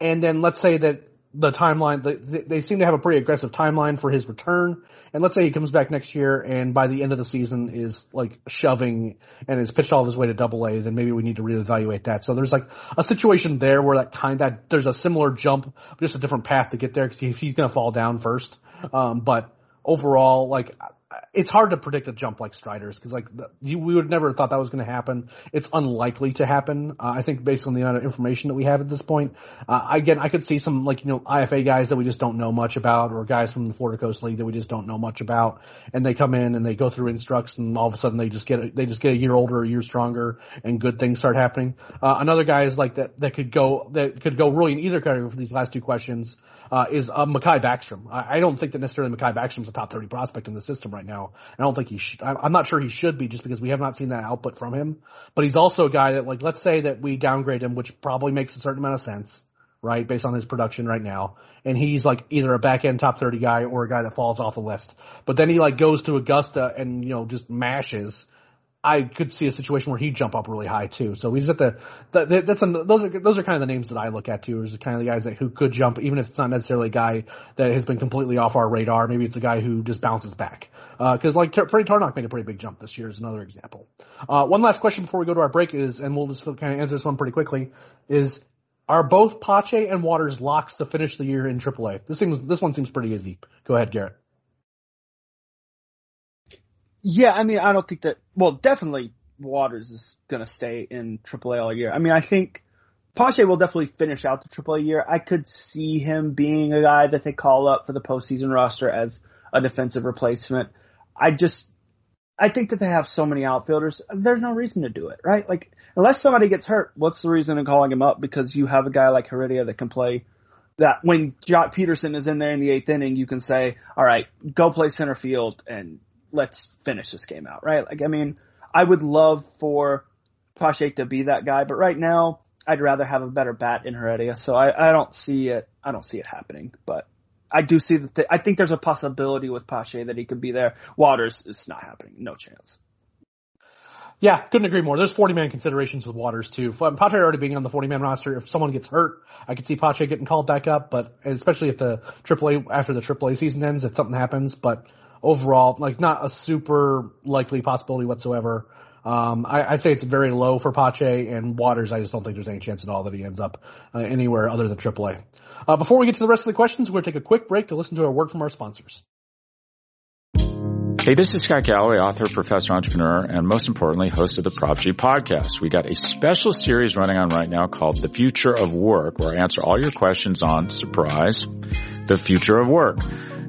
And then let's say that the timeline, the, they seem to have a pretty aggressive timeline for his return. And let's say he comes back next year and by the end of the season is like shoving and has pitched all his way to double A, then maybe we need to reevaluate that. So there's like a situation there where that kind of, there's a similar jump, just a different path to get there because he's going to fall down first. Um, but overall, like it's hard to predict a jump like Strider's because like the, you, we would never have thought that was going to happen. It's unlikely to happen. Uh, I think based on the amount of information that we have at this point. Uh, again, I could see some like you know IFA guys that we just don't know much about, or guys from the Florida Coast League that we just don't know much about, and they come in and they go through instructs, and all of a sudden they just get they just get a year older, a year stronger, and good things start happening. Uh, another guy is like that that could go that could go really in either category for these last two questions uh, is uh, Mahki Backstrom. I, I, don't think that necessarily Mahki Backstrom's a top 30 prospect in the system right now. I don't think he should, I'm not sure he should be just because we have not seen that output from him. But he's also a guy that like, let's say that we downgrade him, which probably makes a certain amount of sense, right? Based on his production right now. And he's like either a back end top 30 guy or a guy that falls off the list. But then he like goes to Augusta and, you know, just mashes I could see a situation where he'd jump up really high too. So he's at the, that's those are those are kind of the names that I look at too. Is kind of the guys that who could jump, even if it's not necessarily a guy that has been completely off our radar. Maybe it's a guy who just bounces back. Because uh, like Freddy Tarnok made a pretty big jump this year is another example. Uh, one last question before we go to our break is, and we'll just kind of answer this one pretty quickly, is are both Pache and Waters locks to finish the year in AAA? This seems this one seems pretty easy. Go ahead, Garrett. Yeah, I mean, I don't think that. Well, definitely Waters is gonna stay in AAA all year. I mean, I think Pache will definitely finish out the AAA year. I could see him being a guy that they call up for the postseason roster as a defensive replacement. I just, I think that they have so many outfielders. There's no reason to do it, right? Like, unless somebody gets hurt, what's the reason in calling him up? Because you have a guy like Heredia that can play that when Joc Pederson is in there in the eighth inning, you can say, all right, go play center field and let's finish this game out, right? Like, I mean, I would love for Pache to be that guy, but right now, I'd rather have a better bat in Heredia, so I, I don't see it. I don't see it happening, but I do see that. I think there's a possibility with Pache that he could be there. Waters is not happening. No chance. Yeah, couldn't agree more. There's 40 man considerations with Waters too. Pache already being on the 40 man roster, if someone gets hurt, I could see Pache getting called back up, but especially if the AAA, after the AAA season ends, if something happens, but overall, like not a super likely possibility whatsoever. Um, I, would say it's very low for Pache and Waters. I just don't think there's any chance at all that he ends up uh, anywhere other than AAA. Uh, before we get to the rest of the questions, we're going to take a quick break to listen to a word from our sponsors. Hey, this is Scott Galloway, author, professor, entrepreneur, and most importantly, host of the Prop G podcast. We got a special series running on right now called The Future of Work, where I answer all your questions on surprise, the future of work.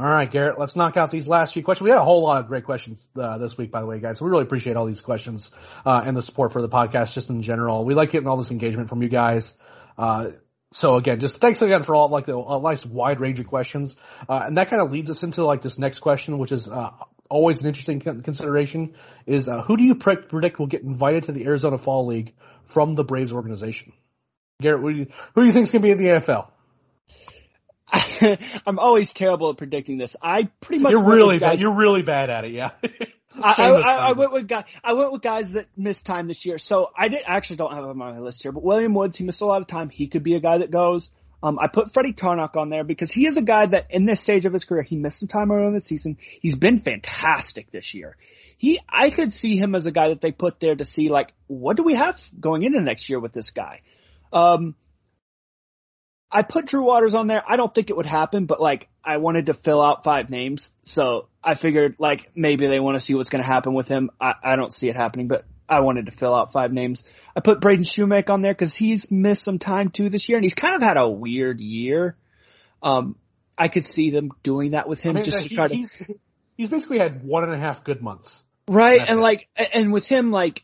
All right, Garrett, let's knock out these last few questions. We had a whole lot of great questions uh, this week, by the way, guys. So we really appreciate all these questions uh, and the support for the podcast just in general. We like getting all this engagement from you guys. Uh, so again, just thanks again for all like the a nice wide range of questions, uh, and that kind of leads us into like this next question, which is uh, always an interesting consideration: is uh, who do you predict will get invited to the Arizona Fall League from the Braves organization? Garrett, you, who do you think is going to be in the AFL? I'm always terrible at predicting this. I pretty much you're really bad. You're really bad at it. Yeah. I, I, I, went with guys. I went with guys that missed time this year. So I did actually don't have him on my list here, but William Woods, he missed a lot of time. He could be a guy that goes. Um, I put Freddy Tarnok on there because he is a guy that in this stage of his career, he missed some time early in the season. He's been fantastic this year. He, I could see him as a guy that they put there to see like, what do we have going into next year with this guy? Um, I put Drew Waters on there. I don't think it would happen, but like I wanted to fill out five names, so I figured like maybe they want to see what's going to happen with him. I, I don't see it happening, but I wanted to fill out five names. I put Braden Shewmake on there because he's missed some time too this year, and he's kind of had a weird year. Um, I could see them doing that with him I mean, just to try to. He's, he's basically had one and a half good months, right? And, and like, and with him, like,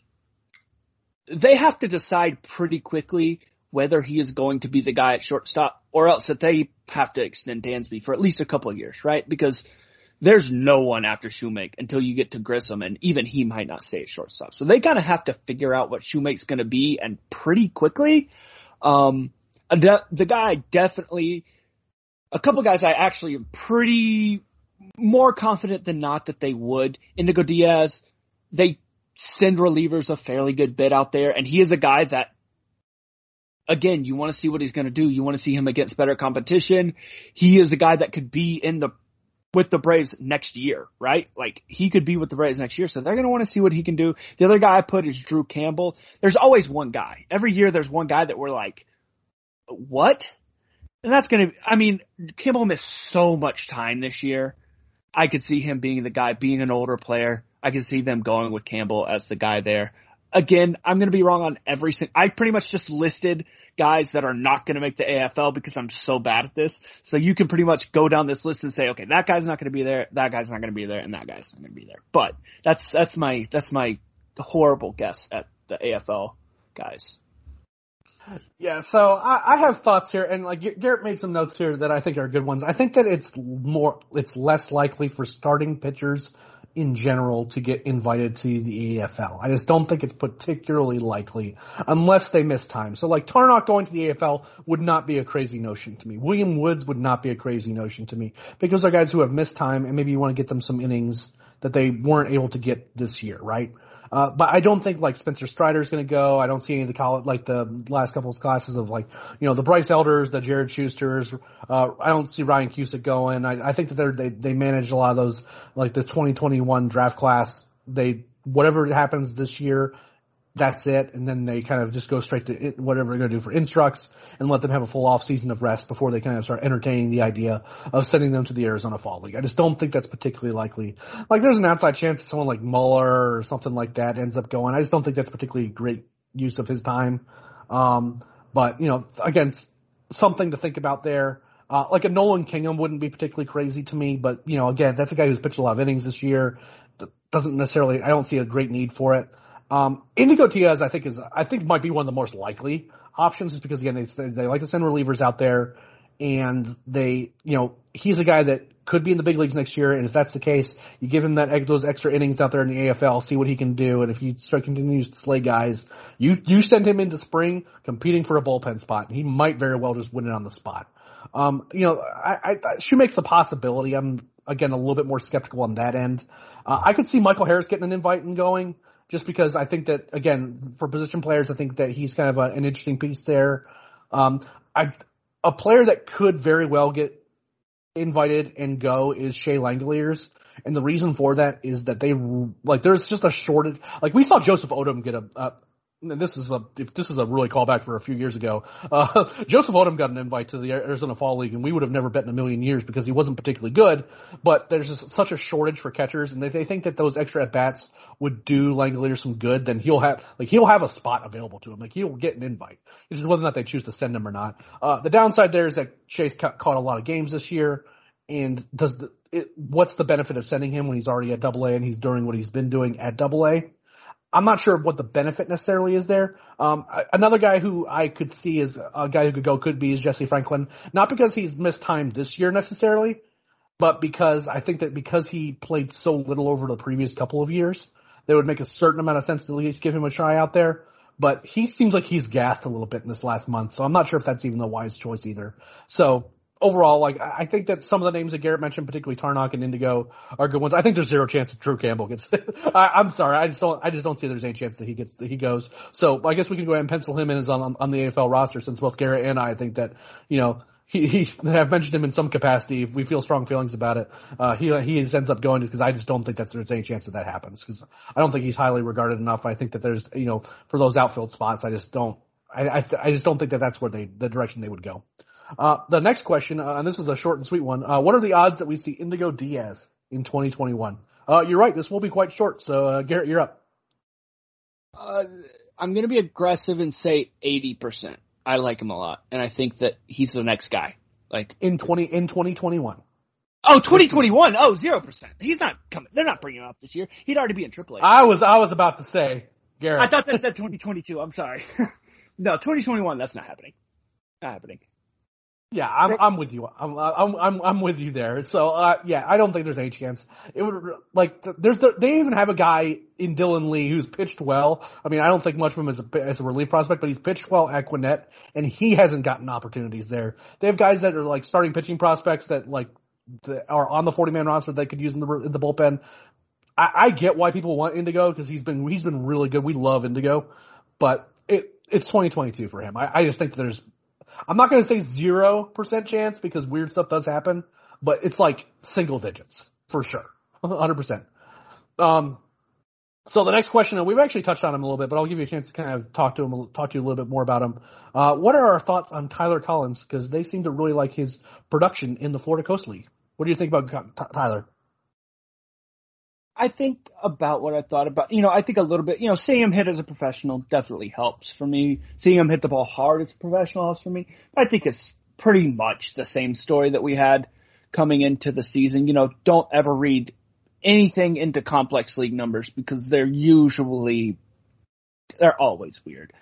they have to decide pretty quickly whether he is going to be the guy at shortstop or else that they have to extend Dansby for at least a couple of years, right? Because there's no one after Shewmake until you get to Grissom and even he might not stay at shortstop. So they kind of have to figure out what Shewmake's going to be and pretty quickly. Um, the, the guy definitely, a couple guys I actually am pretty more confident than not that they would. Indigo Diaz, they send relievers a fairly good bit out there and he is a guy that again, you want to see what he's going to do. You want to see him against better competition. He is a guy that could be in the with the Braves next year, right? Like he could be with the Braves next year, so they're going to want to see what he can do. The other guy I put is Drew Campbell. There's always one guy. Every year there's one guy that we're like, what? And that's going to, I mean, Campbell missed so much time this year. I could see him being the guy, being an older player. I could see them going with Campbell as the guy there again, I'm going to be wrong on every single, I pretty much just listed guys that are not going to make the AFL because I'm so bad at this. So you can pretty much go down this list and say, okay, that guy's not going to be there, that guy's not going to be there, and that guy's not going to be there. But that's, that's my, that's my horrible guess at the AFL guys. Yeah, so I, I have thoughts here, and like Garrett made some notes here that I think are good ones. I think that it's more, it's less likely for starting pitchers in general to get invited to the AFL. I just don't think it's particularly likely unless they miss time. So like Tarnok going to the AFL would not be a crazy notion to me. William Woods would not be a crazy notion to me because they're guys who have missed time and maybe you want to get them some innings that they weren't able to get this year, right? Uh, but I don't think like Spencer Strider is going to go. I don't see any of the college, like the last couple of classes of like, you know, the Bryce Elders, the Jared Shusters. Uh, I don't see Ryan Cusick going. I, I think that they're, they, they manage a lot of those, like the 2021 draft class. They, whatever happens this year, that's it. And then they kind of just go straight to it, whatever they're going to do for instructs and let them have a full off season of rest before they kind of start entertaining the idea of sending them to the Arizona Fall League. I just don't think that's particularly likely. Like there's an outside chance that someone like Muller or something like that ends up going. I just don't think that's particularly great use of his time. Um, but you know, again, something to think about there. Uh, like a Nolan Kingham wouldn't be particularly crazy to me, but you know, again, that's a guy who's pitched a lot of innings this year. Doesn't necessarily, I don't see a great need for it. Um, Indigo Diaz, I think is, I think might be one of the most likely options just because again, they, they like to send relievers out there and they, you know, he's a guy that could be in the big leagues next year. And if that's the case, you give him that, those extra innings out there in the AFL, see what he can do. And if he continues to slay guys, you, you send him into spring competing for a bullpen spot. And he might very well just win it on the spot. Um, you know, I, I, Shewmake's a possibility. I'm again a little bit more skeptical on that end. Uh, I could see Michael Harris getting an invite and going just because I think that again for position players, I think that he's kind of a, an interesting piece there. Um, I, a player that could very well get invited and go is Shea Langeliers. And the reason for that is that they, like, there's just a shortage. Like, we saw Joseph Odom get a, uh, this is a if this is a really callback for a few years ago. Uh, Joseph Odom got an invite to the Arizona Fall League, and we would have never bet in a million years because he wasn't particularly good. But there's just such a shortage for catchers, and if they think that those extra at bats would do Langeliers some good, then he'll have like he'll have a spot available to him. Like he'll get an invite. It's just whether or not they choose to send him or not. Uh, the downside there is that Chase ca- caught a lot of games this year, and does the, it, what's the benefit of sending him when he's already at Double A and he's doing what he's been doing at Double A? I'm not sure what the benefit necessarily is there. Um, another guy who I could see as a guy who could go could be is Jesse Franklin. Not because he's missed time this year necessarily, but because I think that because he played so little over the previous couple of years, that would make a certain amount of sense to at least give him a try out there. But he seems like he's gassed a little bit in this last month, so I'm not sure if that's even a wise choice either. So overall, like I think that some of the names that Garrett mentioned, particularly Tarnok and Indigo, are good ones. I think there's zero chance that Drew Campbell gets. I, am sorry, I just don't. I just don't see there's any chance that he gets that he goes. So I guess we can go ahead and pencil him in as on on the AFL roster since both Garrett and I think that you know. He, he, have mentioned him in some capacity. If we feel strong feelings about it, uh, he, he ends up going because I just don't think that there's any chance that that happens because I don't think he's highly regarded enough. I think that there's, you know, for those outfield spots, I just don't, I, I, I just don't think that that's where they, the direction they would go. Uh, the next question, uh, and this is a short and sweet one. Uh, what are the odds that we see Indigo Diaz in 2021? Uh, you're right. This will be quite short. So, uh, Garrett, you're up. Uh, I'm going to be aggressive and say 80%. I like him a lot. And I think that he's the next guy. Like in 20, in 2021. Oh, 2021. Oh, 0%. He's not coming. They're not bringing him up this year. He'd already be in AAA. I was, I was about to say, Garrett. I thought that said 2022. I'm sorry. no, 2021. That's not happening. Not happening. Yeah, I'm I'm with you. I'm I'm I'm I'm with you there. So uh, yeah, I don't think there's any chance. It would like there's they even have a guy in Dylan Lee who's pitched well. I mean, I don't think much of him as a as a relief prospect, but he's pitched well at Gwinnett, and he hasn't gotten opportunities there. They have guys that are like starting pitching prospects that like are on the 40 man roster they could use in the in the bullpen. I, I get why people want Indigo because he's been he's been really good. We love Indigo, but it it's 2022 for him. I, I just think there's I'm not going to say zero percent chance because weird stuff does happen, but it's like single digits for sure, 100 percent. Um, so the next question, and we've actually touched on him a little bit, but I'll give you a chance to kind of talk to him, talk to you a little bit more about him. Uh, what are our thoughts on Tyler Collins? Because they seem to really like his production in the Florida Coast League. What do you think about Tyler? I think about what I thought about. You know, I think a little bit. You know, seeing him hit as a professional definitely helps for me. Seeing him hit the ball hard as a professional helps for me. I think it's pretty much the same story that we had coming into the season. You know, don't ever read anything into complex league numbers because they're usually they're always weird.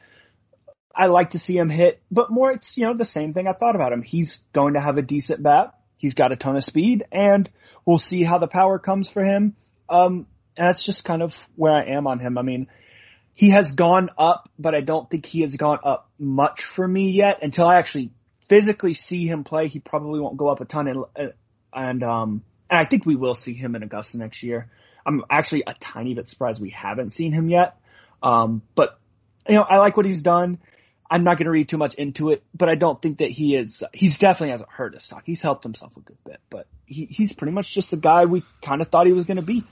I like to see him hit, but more it's you know the same thing I thought about him. He's going to have a decent bat. He's got a ton of speed, and we'll see how the power comes for him um, that's just kind of where I am on him. I mean, he has gone up, but I don't think he has gone up much for me yet. Until I actually physically see him play, he probably won't go up a ton. And, and um, and I think we will see him in Augusta next year. I'm actually a tiny bit surprised we haven't seen him yet. Um, but you know, I like what he's done. I'm not going to read too much into it, but I don't think that he is. He's definitely hasn't hurt his stock. He's helped himself a good bit, but he, he's pretty much just the guy we kind of thought he was going to be.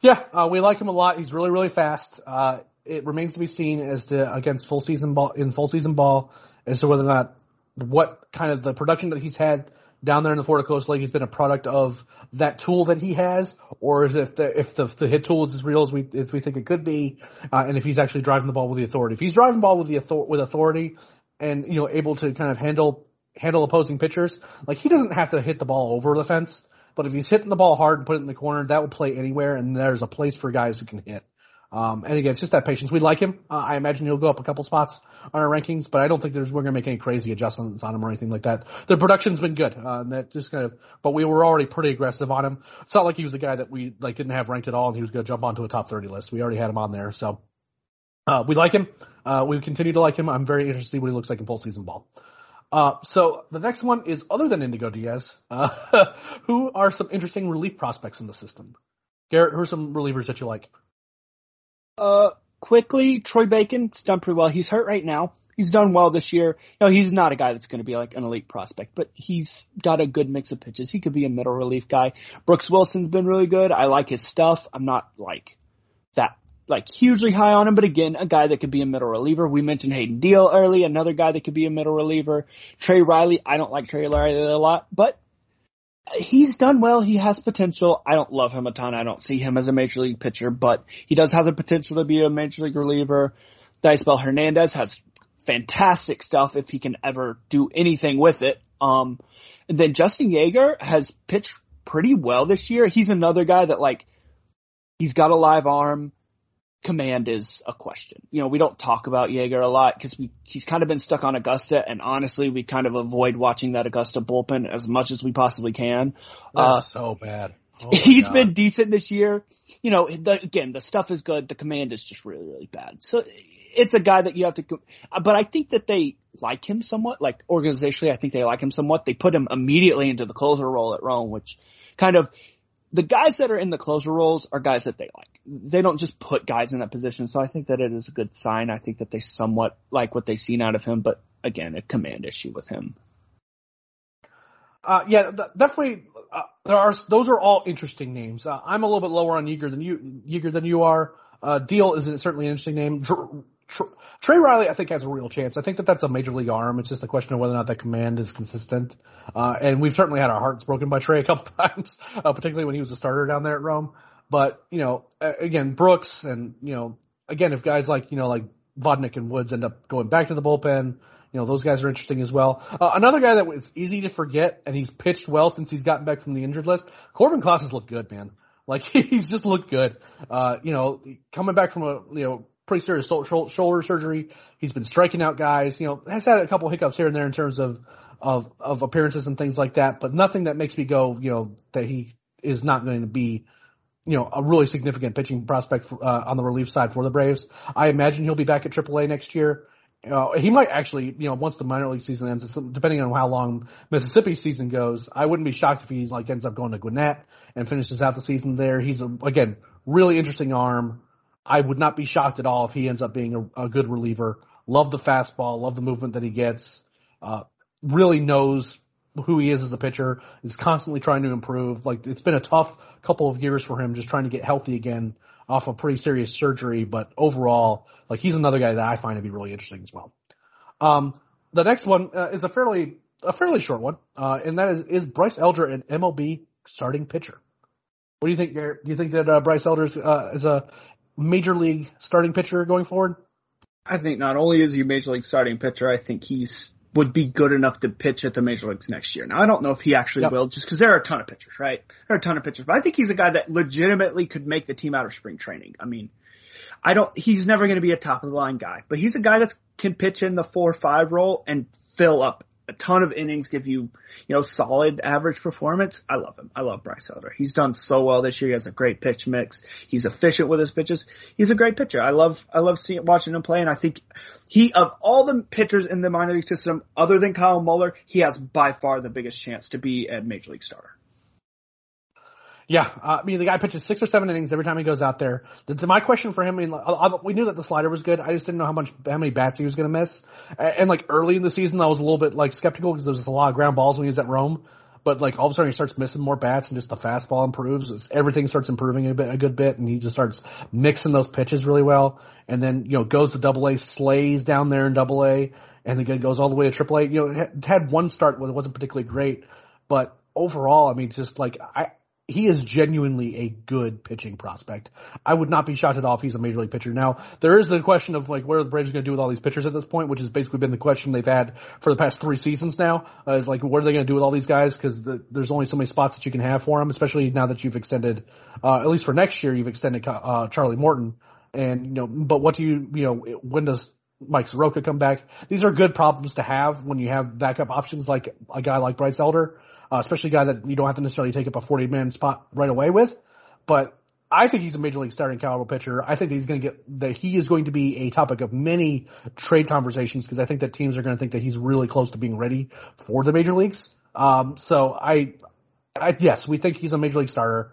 Yeah, uh, we like him a lot. He's really, really fast. Uh, it remains to be seen as to against full season ball in full season ball as to whether or not what kind of the production that he's had down there in the Florida Coast League has been a product of that tool that he has, or is if the if the, the hit tool is as real as we as we think it could be, uh, and if he's actually driving the ball with the authority. If he's driving the ball with the author- with authority, and you know able to kind of handle handle opposing pitchers, like he doesn't have to hit the ball over the fence. But if he's hitting the ball hard and put it in the corner, that will play anywhere, and there's a place for guys who can hit. Um, and again, it's just that patience. We like him. Uh, I imagine he'll go up a couple spots on our rankings, but I don't think there's we're gonna make any crazy adjustments on him or anything like that. The production's been good. Uh, that just kind of, but we were already pretty aggressive on him. It's not like he was a guy that we like didn't have ranked at all, and he was gonna jump onto a top 30 list. We already had him on there, so uh, we like him. Uh, we continue to like him. I'm very interested to see what he looks like in full season ball. Uh, so the next one is other than Indigo Diaz, uh, who are some interesting relief prospects in the system? Garrett, who are some relievers that you like? Uh, quickly, Troy Bacon's done pretty well. He's hurt right now. he's done well this year. You know, he's not a guy that's going to be like an elite prospect, but he's got a good mix of pitches. He could be a middle relief guy. Brooks Wilson's been really good. I like his stuff. I'm not like that like hugely high on him, but again, a guy that could be a middle reliever. We mentioned Hayden Deal early, another guy that could be a middle reliever. Trey Riley, I don't like Trey Riley a lot, but he's done well. He has potential. I don't love him a ton. I don't see him as a major league pitcher, but he does have the potential to be a major league reliever. Daysbel Hernandez has fantastic stuff if he can ever do anything with it. Um, and then Justin Yeager has pitched pretty well this year. He's another guy that like, he's got a live arm command is a question. You know, we don't talk about Yeager a lot because we he's kind of been stuck on Augusta, and honestly, we kind of avoid watching that Augusta bullpen as much as we possibly can. Uh, so bad. Oh he's God. been decent this year. You know, the, again, the stuff is good. The command is just really, really bad. So it's a guy that you have to, but I think that they like him somewhat, like organizationally, I think they like him somewhat. They put him immediately into the closer role at Rome, which kind of, the guys that are in the closer roles are guys that they like. They don't just put guys in that position. So I think that it is a good sign. I think that they somewhat like what they've seen out of him, but again, a command issue with him. Uh, yeah, th- definitely. Uh, there are those are all interesting names. Uh, I'm a little bit lower on Yeager than you Yeager than you are. Uh, Deal is certainly an interesting name. Tr- Trey Riley, I think, has a real chance. I think that that's a major league arm. It's just a question of whether or not that command is consistent. Uh, and we've certainly had our hearts broken by Trey a couple times, uh, particularly when he was a starter down there at Rome. But, you know, again, Brooks and, you know, again, if guys like, you know, like Vodnik and Woods end up going back to the bullpen, you know, those guys are interesting as well. Uh, another guy that it's easy to forget, and he's pitched well since he's gotten back from the injured list. Corbin Clouse has looked good, man. Like he's just looked good. Uh, you know, coming back from a you know pretty serious shoulder surgery. He's been striking out guys. You know, has had a couple hiccups here and there in terms of of of appearances and things like that, but nothing that makes me go, you know, that he is not going to be you know, a really significant pitching prospect for, uh, on the relief side for the Braves. I imagine he'll be back at AAA next year. Uh, he might actually, you know, once the minor league season ends, depending on how long Mississippi season goes, I wouldn't be shocked if he like ends up going to Gwinnett and finishes out the season there. He's a, again really interesting arm. I would not be shocked at all if he ends up being a, a good reliever. Love the fastball, love the movement that he gets. Uh, really knows who he is as a pitcher. Is constantly trying to improve. Like it's been a tough couple of years for him, just trying to get healthy again off a pretty serious surgery. But overall, like he's another guy that I find to be really interesting as well. Um, the next one uh, is a fairly a fairly short one, uh, and that is is Bryce Elder an MLB starting pitcher? What do you think, Garrett? Do you think that uh, Bryce Elder uh, is a major league starting pitcher going forward? I think not only is he a major league starting pitcher, I think he's would be good enough to pitch at the major leagues next year. Now I don't know if he actually yep. will, just because there are a ton of pitchers, right? There are a ton of pitchers, but I think he's a guy that legitimately could make the team out of spring training. I mean, I don't. He's never going to be a top of the line guy, but he's a guy that can pitch in the four or five role and fill up a ton of innings, give you, you know, solid average performance. I love him. I love Bryce Elder. He's done so well this year. He has a great pitch mix. He's efficient with his pitches. He's a great pitcher. I love, I love seeing, watching him play. And I think he, of all the pitchers in the minor league system, other than Kyle Muller, he has by far the biggest chance to be a major league starter. Yeah, uh, I mean the guy pitches six or seven innings every time he goes out there. The, my question for him, I mean, i we knew that the slider was good. I just didn't know how much, how many bats he was going to miss. And, and, like early in the season, I was a little bit like skeptical because there was a lot of ground balls when he was at Rome. But like all of a sudden he starts missing more bats and just the fastball improves. It's, everything starts improving a bit, a good bit, and he just starts mixing those pitches really well. And then you know goes to Double A, slays down there in Double A, and then goes all the way to Triple A. You know, had one start it wasn't particularly great, but overall, I mean, just like I, he is genuinely a good pitching prospect. I would not be shocked at all if he's a major league pitcher. Now, there is the question of like, what are the Braves going to do with all these pitchers at this point, which has basically been the question they've had for the past three seasons now. Uh, is like, what are they going to do with all these guys? Because the, there's only so many spots that you can have for them, especially now that you've extended, uh, at least for next year, you've extended uh, Charlie Morton. And you know, but what do you, you know, when does Mike Soroka come back? These are good problems to have when you have backup options like a guy like Bryce Elder uh, especially a guy that you don't have to necessarily take up a 40 man spot right away with. But I think he's a major league starting caliber pitcher. I think that he's going to get that he is going to be a topic of many trade conversations because I think that teams are going to think that he's really close to being ready for the major leagues. Um, so I, I, yes, we think he's a major league starter.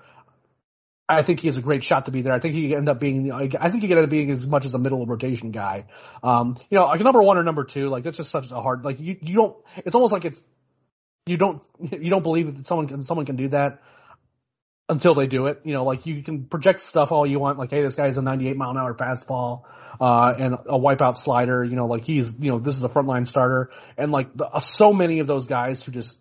I think he has a great shot to be there. I think he could end up being, I think he could end up being as much as a middle rotation guy. Um, you know, like number one or number two, like that's just such a hard, like you, you don't, it's almost like it's, you don't, you don't believe that someone can, someone can do that until they do it. You know, like you can project stuff all you want, like, hey, this guy's a 98 mile an hour fastball, uh, and a wipeout slider, you know, like he's, you know, this is a frontline starter. And like the, uh, so many of those guys who just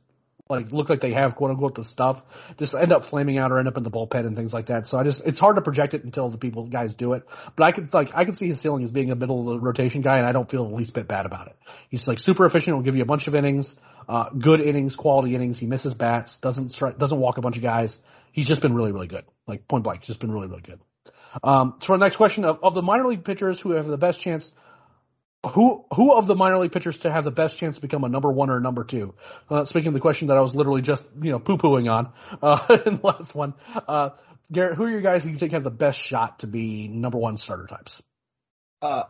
like look like they have quote unquote the stuff just end up flaming out or end up in the bullpen and things like that. So I just it's hard to project it until the people guys do it. But I could like I could see his ceiling as being a middle of the rotation guy, and I don't feel the least bit bad about it. He's like super efficient. Will give you a bunch of innings, uh, good innings, quality innings. He misses bats, doesn't stri- doesn't walk a bunch of guys. He's just been really really good. Like point blank, just been really really good. Um, so our next question of, of the minor league pitchers who have the best chance who who of the minor league pitchers to have the best chance to become a number one or a number two? Uh, speaking of the question that I was literally just you know poo pooing on uh, in the last one, uh, Garrett, who are your guys who you think have the best shot to be number one starter types? Uh,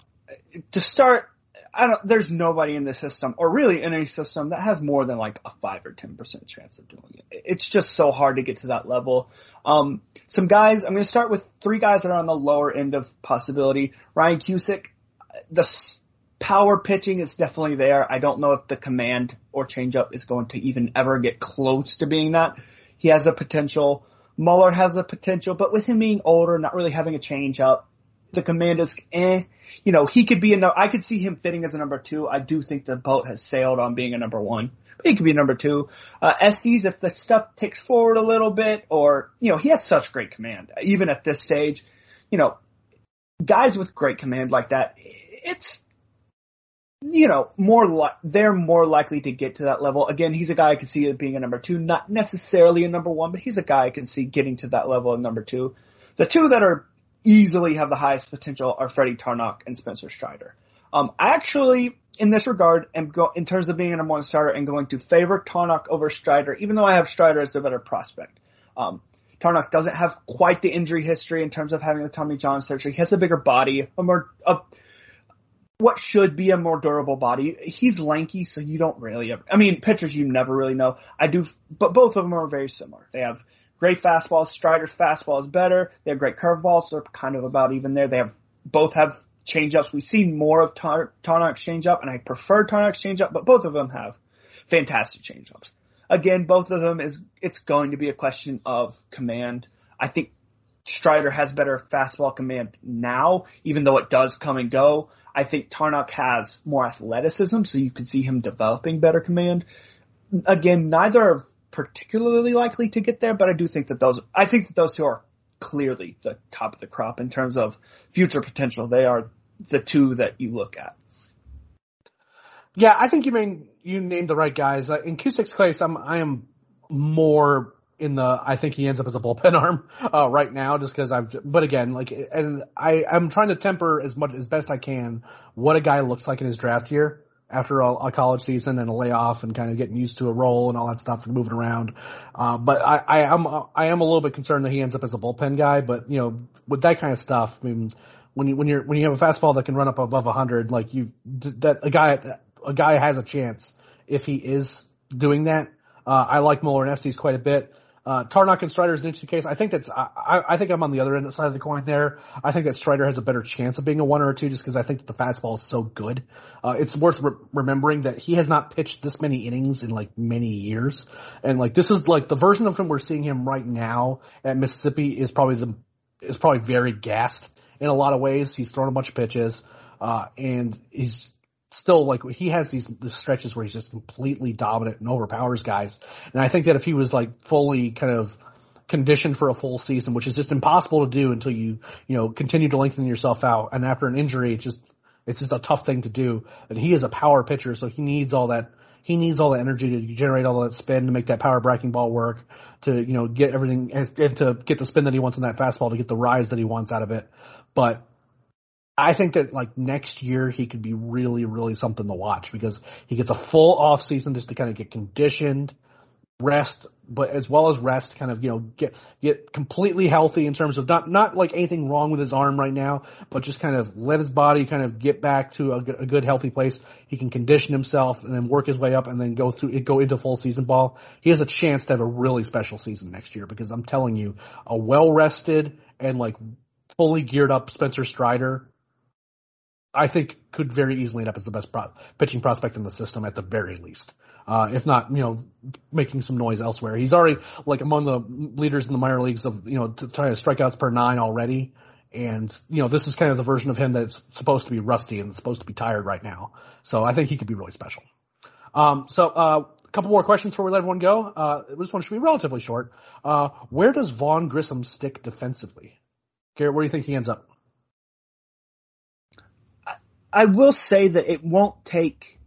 to start, I don't. There's nobody in the system, or really in any system, that has more than like a five or ten percent chance of doing it. It's just so hard to get to that level. Um, some guys. I'm going to start with three guys that are on the lower end of possibility. Ryan Cusick, the power pitching is definitely there. I don't know if the command or changeup is going to even ever get close to being that. He has a potential. Muller has a potential, but with him being older, not really having a changeup, the command is eh. You know, he could be a. I could see him fitting as a number two. I do think the boat has sailed on being a number one. But he could be a number two. Uh, Estes if the stuff takes forward a little bit, or you know, he has such great command. Even at this stage, you know, guys with great command like that, it's you know, more li- they're more likely to get to that level. Again, he's a guy I can see being a number two, not necessarily a number one, but he's a guy I can see getting to that level of number two. The two that are easily have the highest potential are Freddy Tarnok and Spencer Strider. Um, actually, in this regard, am go- in terms of being a number one starter, and going to favor Tarnok over Strider, even though I have Strider as the better prospect. Um, Tarnok doesn't have quite the injury history in terms of having the Tommy John surgery. He has a bigger body, a more, a, what should be a more durable body. He's lanky, so you don't really ever, I mean, pitchers you never really know. I do, but both of them are very similar. They have great fastballs. Strider's fastball is better. They have great curveballs. They're kind of about even there. They have, both have changeups. We see more of Tar- Tarnok's changeup, and I prefer Tarnok's changeup, but both of them have fantastic changeups. Again, both of them is, it's going to be a question of command. I think Strider has better fastball command now, even though it does come and go. I think Tarnok has more athleticism, so you can see him developing better command. Again, neither are particularly likely to get there, but I do think that those, I think that those two are clearly the top of the crop in terms of future potential. They are the two that you look at. Yeah, I think you mean you named the right guys. Uh, in Cusick's case, I'm I am more in the I think he ends up as a bullpen arm uh, right now just because I've but again like and I I'm trying to temper as much as best I can what a guy looks like in his draft year after a, a college season and a layoff and kind of getting used to a role and all that stuff and moving around. Uh, but I, I am I am a little bit concerned that he ends up as a bullpen guy. But you know with that kind of stuff, I mean when you when you're when you have a fastball that can run up above hundred, like you that a guy a guy has a chance if he is doing that. Uh, I like Muller and Estes quite a bit. Uh, Tarnok and Strider is an interesting case. I think that's, I, I think I'm on the other end of the side of the coin there. I think that Strider has a better chance of being a one or a two just because I think that the fastball is so good. Uh, it's worth re- remembering that he has not pitched this many innings in like many years. And like this is like the version of him we're seeing him right now at Mississippi is probably the, is probably very gassed in a lot of ways. He's thrown a bunch of pitches, uh, and he's, still like he has these, these stretches where he's just completely dominant and overpowers guys. And I think that if he was like fully kind of conditioned for a full season, which is just impossible to do until you, you know, continue to lengthen yourself out. And after an injury, it's just, it's just a tough thing to do. And he is a power pitcher, so he needs all that, he needs all the energy to generate all that spin to make that power breaking ball work, to, you know, get everything, and to get the spin that he wants on that fastball, to get the rise that he wants out of it. But I think that like next year he could be really, really something to watch because he gets a full off season just to kind of get conditioned rest, but as well as rest, kind of you know get get completely healthy in terms of not not like anything wrong with his arm right now, but just kind of let his body kind of get back to a, a good healthy place. He can condition himself and then work his way up and then go through it go into full season ball. He has a chance to have a really special season next year because I'm telling you, a well rested and like fully geared up Spencer Strider I think could very easily end up as the best pro- pitching prospect in the system at the very least. Uh, if not, you know, making some noise elsewhere. He's already like among the leaders in the minor leagues of, you know, trying to strikeouts per nine already. And, you know, this is kind of the version of him that's supposed to be rusty and supposed to be tired right now. So I think he could be really special. Um, so, uh, a couple more questions before we let everyone go. Uh, this one should be relatively short. Uh, where does Vaughn Grissom stick defensively? Garrett, where do you think he ends up? I will say that it won't take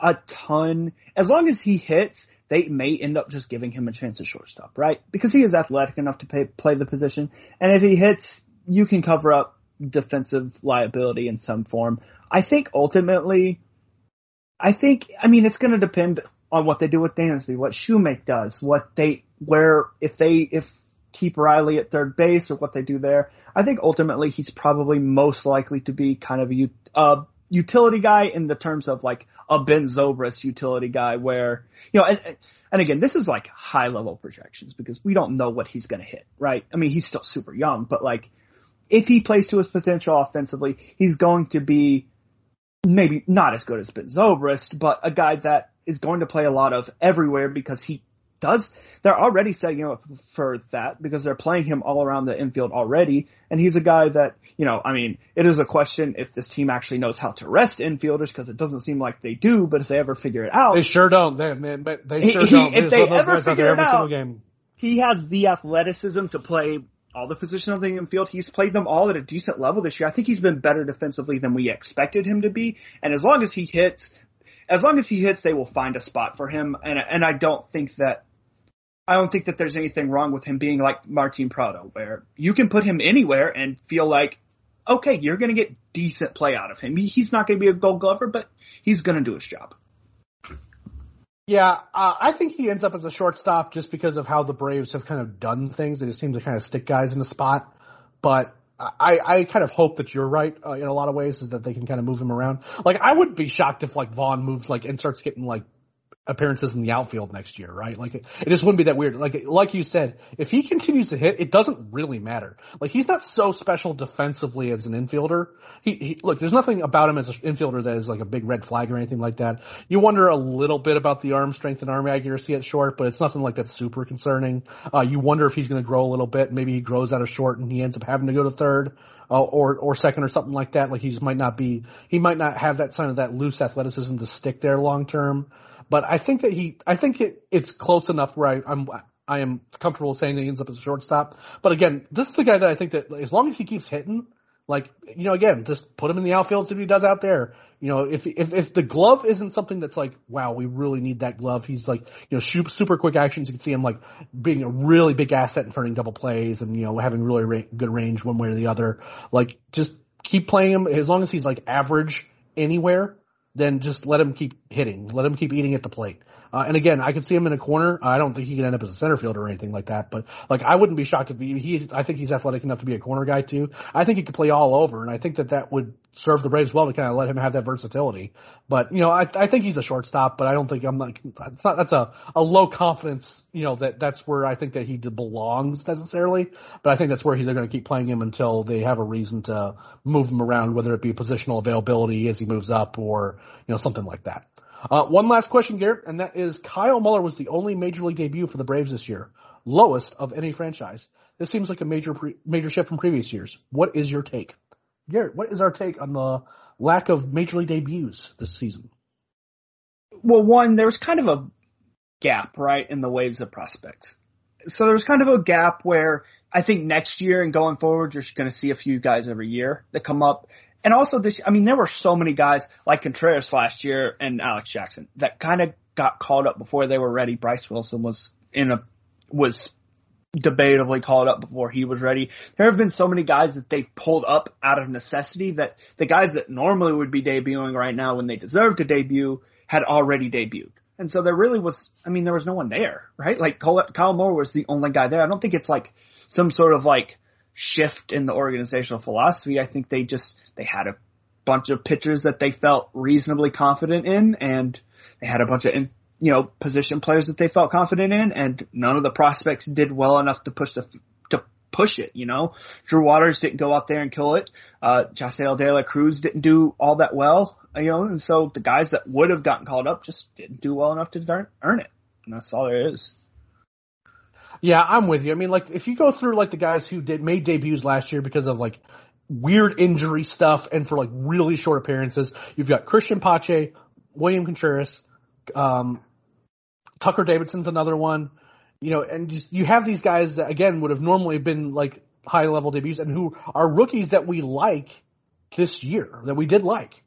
a ton. As long as he hits, they may end up just giving him a chance at shortstop, right? Because he is athletic enough to pay, play the position. And if he hits, you can cover up defensive liability in some form. I think ultimately, I think, I mean, it's going to depend on what they do with Dansby, what Shewmake does, what they, where, if they, if keep Riley at third base or what they do there. I think ultimately he's probably most likely to be kind of a utility guy in the terms of like a Ben Zobrist utility guy where, you know, and, and again, this is like high level projections because we don't know what he's going to hit, right? I mean, he's still super young, but like if he plays to his potential offensively, he's going to be maybe not as good as Ben Zobrist, but a guy that is going to play a lot of everywhere because he does, they're already setting him up for that because they're playing him all around the infield already. And he's a guy that, you know, I mean, it is a question if this team actually knows how to rest infielders because it doesn't seem like they do, but if they ever figure it out. They sure don't. They, man, but they sure don't. if they ever figure it out, he has the athleticism to play all the positions of the infield. He's played them all at a decent level this year. I think he's been better defensively than we expected him to be. And as long as he hits, as long as he hits, they will find a spot for him. And and I don't think that I don't think that there's anything wrong with him being like Martin Prado, where you can put him anywhere and feel like, okay, you're going to get decent play out of him. He's not going to be a gold glover, but he's going to do his job. Yeah, uh, I think he ends up as a shortstop just because of how the Braves have kind of done things. They just seem to kind of stick guys in the spot. But I, I kind of hope that you're right uh, in a lot of ways, is that they can kind of move him around. Like I would be shocked if like Vaughn moves like and starts getting like appearances in the outfield next year, right? Like it, just wouldn't be that weird. Like like you said, if he continues to hit, it doesn't really matter. Like he's not so special defensively as an infielder. He, he look, there's nothing about him as an infielder that is like a big red flag or anything like that. You wonder a little bit about the arm strength and arm accuracy at short, but it's nothing like that's super concerning. Uh, you wonder if he's going to grow a little bit. Maybe he grows out of short and he ends up having to go to third. Uh, or or second or something like that. Like he just might not be, he might not have that kind of that loose athleticism to stick there long term. But I think that he, I think it, it's close enough where I, I'm, I am comfortable saying that he ends up as a shortstop. But again, this is the guy that I think that as long as he keeps hitting, like, you know, again, just put him in the outfield, see what he does out there. You know, if, if, if the glove isn't something that's like, wow, we really need that glove. He's like, you know, super quick actions. You can see him like being a really big asset in turning double plays and, you know, having really ra- good range one way or the other. Like, just keep playing him as long as he's like average anywhere then just let him keep hitting. Let him keep eating at the plate. Uh, and again, I could see him in a corner. I don't think he could end up as a center fielder or anything like that. But like, I wouldn't be shocked if he, he. I think he's athletic enough to be a corner guy too. I think he could play all over, and I think that that would serve the Braves well to kind of let him have that versatility. But you know, I, I think he's a shortstop, but I don't think I'm like it's not that's a a low confidence. You know that that's where I think that he belongs necessarily. But I think that's where he, they're going to keep playing him until they have a reason to move him around, whether it be positional availability as he moves up or you know something like that. Uh, one last question, Garrett, and that is Kyle Muller was the only major league debut for the Braves this year, lowest of any franchise. This seems like a major pre- major shift from previous years. What is your take, Garrett? What is our take on the lack of major league debuts this season? Well, one, there was kind of a gap, right, in the waves of prospects. So there was kind of a gap where I think next year and going forward, you're just going to see a few guys every year that come up and also this, I mean, there were so many guys like Contreras last year and Alex Jackson that kind of got called up before they were ready. Bryce Wilson was in a, was debatably called up before he was ready. There have been so many guys that they pulled up out of necessity that the guys that normally would be debuting right now when they deserve to debut had already debuted. And so there really was, I mean, there was no one there, right? Like Kyle Muller was the only guy there. I don't think it's like some sort of like shift in the organizational philosophy. I think they just, they had a bunch of pitchers that they felt reasonably confident in and they had a bunch of, you know, position players that they felt confident in and none of the prospects did well enough to push the, to push it, you know. Drew Waters didn't go out there and kill it. Uh, Jasseel De La Cruz didn't do all that well, you know, and so the guys that would have gotten called up just didn't do well enough to earn it. And that's all there is. Yeah, I'm with you. I mean, like, if you go through like the guys who did made debuts last year because of like weird injury stuff and for like really short appearances, you've got Cristian Pache, William Contreras, um, Tucker Davidson's another one, you know, and just you have these guys that again would have normally been like high level debuts and who are rookies that we like this year that we did like,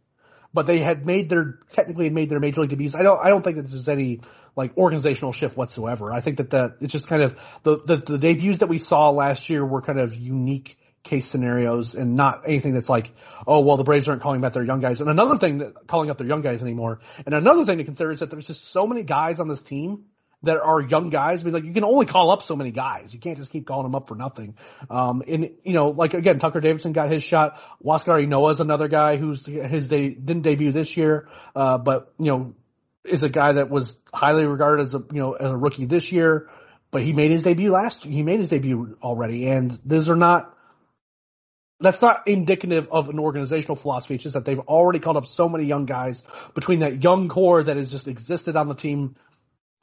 but they had made their technically had made their major league debuts. I don't I don't think that there's any like organizational shift whatsoever. I think that that it's just kind of the, the the debuts that we saw last year were kind of unique case scenarios and not anything that's like, oh well, the Braves aren't calling about their young guys. And another thing that calling up their young guys anymore. And another thing to consider is that there's just so many guys on this team that are young guys. I mean, like you can only call up so many guys. You can't just keep calling them up for nothing. Um, and you know, like again, Tucker Davidson got his shot. Huascar Ynoa is another guy who's his day didn't debut this year, uh, but you know, is a guy that was highly regarded as a you know as a rookie this year. But he made his debut last. He made his debut already, and those are not. That's not indicative of an organizational philosophy. It's just that they've already called up so many young guys between that young core that has just existed on the team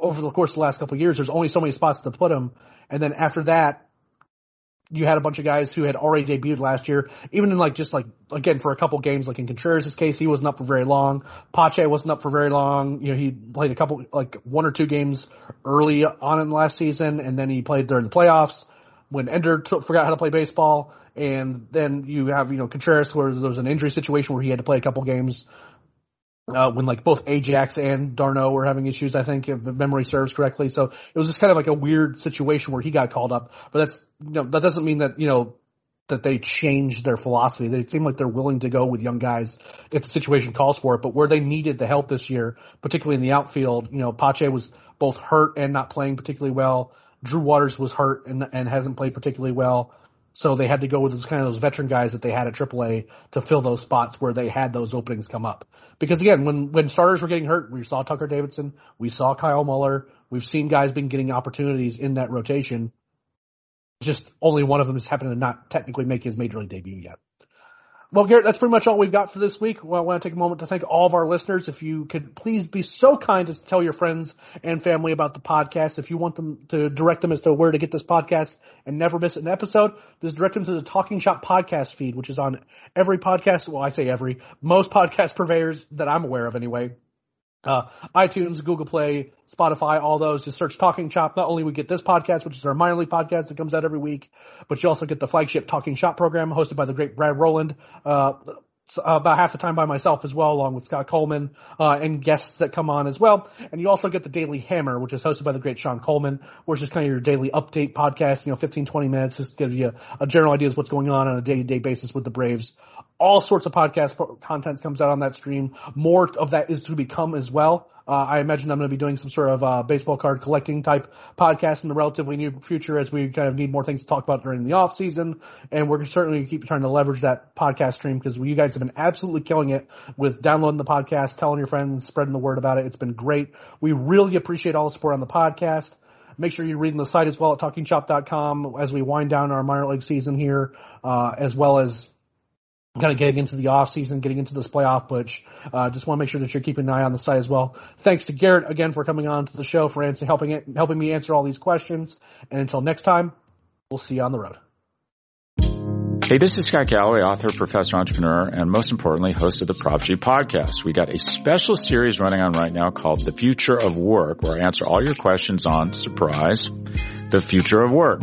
over the course of the last couple of years, there's only so many spots to put them, And then after that, you had a bunch of guys who had already debuted last year, even in like just like again for a couple games, like in Contreras' case, he wasn't up for very long. Pache wasn't up for very long. You know, he played a couple like one or two games early on in last season, and then he played during the playoffs when Ender t- forgot how to play baseball. And then you have you know Contreras, where there was an injury situation where he had to play a couple games uh, when like both Ajax and d'Arnaud were having issues, I think, if the memory serves correctly. So it was just kind of like a weird situation where he got called up. But that's, you know, that doesn't mean that, you know, that they changed their philosophy. They seem like they're willing to go with young guys if the situation calls for it. But where they needed the help this year, particularly in the outfield, you know, Pache was both hurt and not playing particularly well. Drew Waters was hurt and, and hasn't played particularly well. So they had to go with those kind of those veteran guys that they had at AAA to fill those spots where they had those openings come up. Because again, when when starters were getting hurt, we saw Tucker Davidson, we saw Kyle Muller, we've seen guys been getting opportunities in that rotation. Just only one of them is happening to not technically make his major league debut yet. Well, Garrett, that's pretty much all we've got for this week. Well, I want to take a moment to thank all of our listeners. If you could please be so kind as to tell your friends and family about the podcast. If you want them to direct them as to where to get this podcast and never miss an episode, just direct them to the Talking Chop podcast feed, which is on every podcast. Well, I say every, most podcast purveyors that I'm aware of anyway. Uh, iTunes, Google Play, Spotify, all those. Just search Talking Chop. Not only we get this podcast, which is our minor league podcast that comes out every week, but you also get the flagship Talking Chop program hosted by the great Brad Rowland. Uh, about half the time by myself as well, along with Scott Coleman uh, and guests that come on as well. And you also get the Daily Hammer, which is hosted by the great Sean Coleman, which is kind of your daily update podcast. You know, 15, 20 minutes, just gives you a, general idea of what's going on on a day-to-day basis with the Braves all sorts of podcast content comes out on that stream. More of that is to become as well. Uh, I imagine I'm going to be doing some sort of uh, baseball card collecting type podcast in the relatively near future as we kind of need more things to talk about during the off season. And we're certainly going to keep trying to leverage that podcast stream because you guys have been absolutely killing it with downloading the podcast, telling your friends, spreading the word about it. It's been great. We really appreciate all the support on the podcast. Make sure you're reading the site as well at talkingchop.com as we wind down our minor league season here, uh, as well as kind of getting into the off season, getting into this playoff push. Uh, just want to make sure that you're keeping an eye on the site as well. Thanks to Garrett again for coming on to the show for answering, helping it, helping me answer all these questions. And until next time, we'll see you on the road. Hey, this is Scott Galloway, author, professor, entrepreneur, and most importantly, host of the Prop G podcast. We got a special series running on right now called The Future of Work, where I answer all your questions on, surprise, the future of work.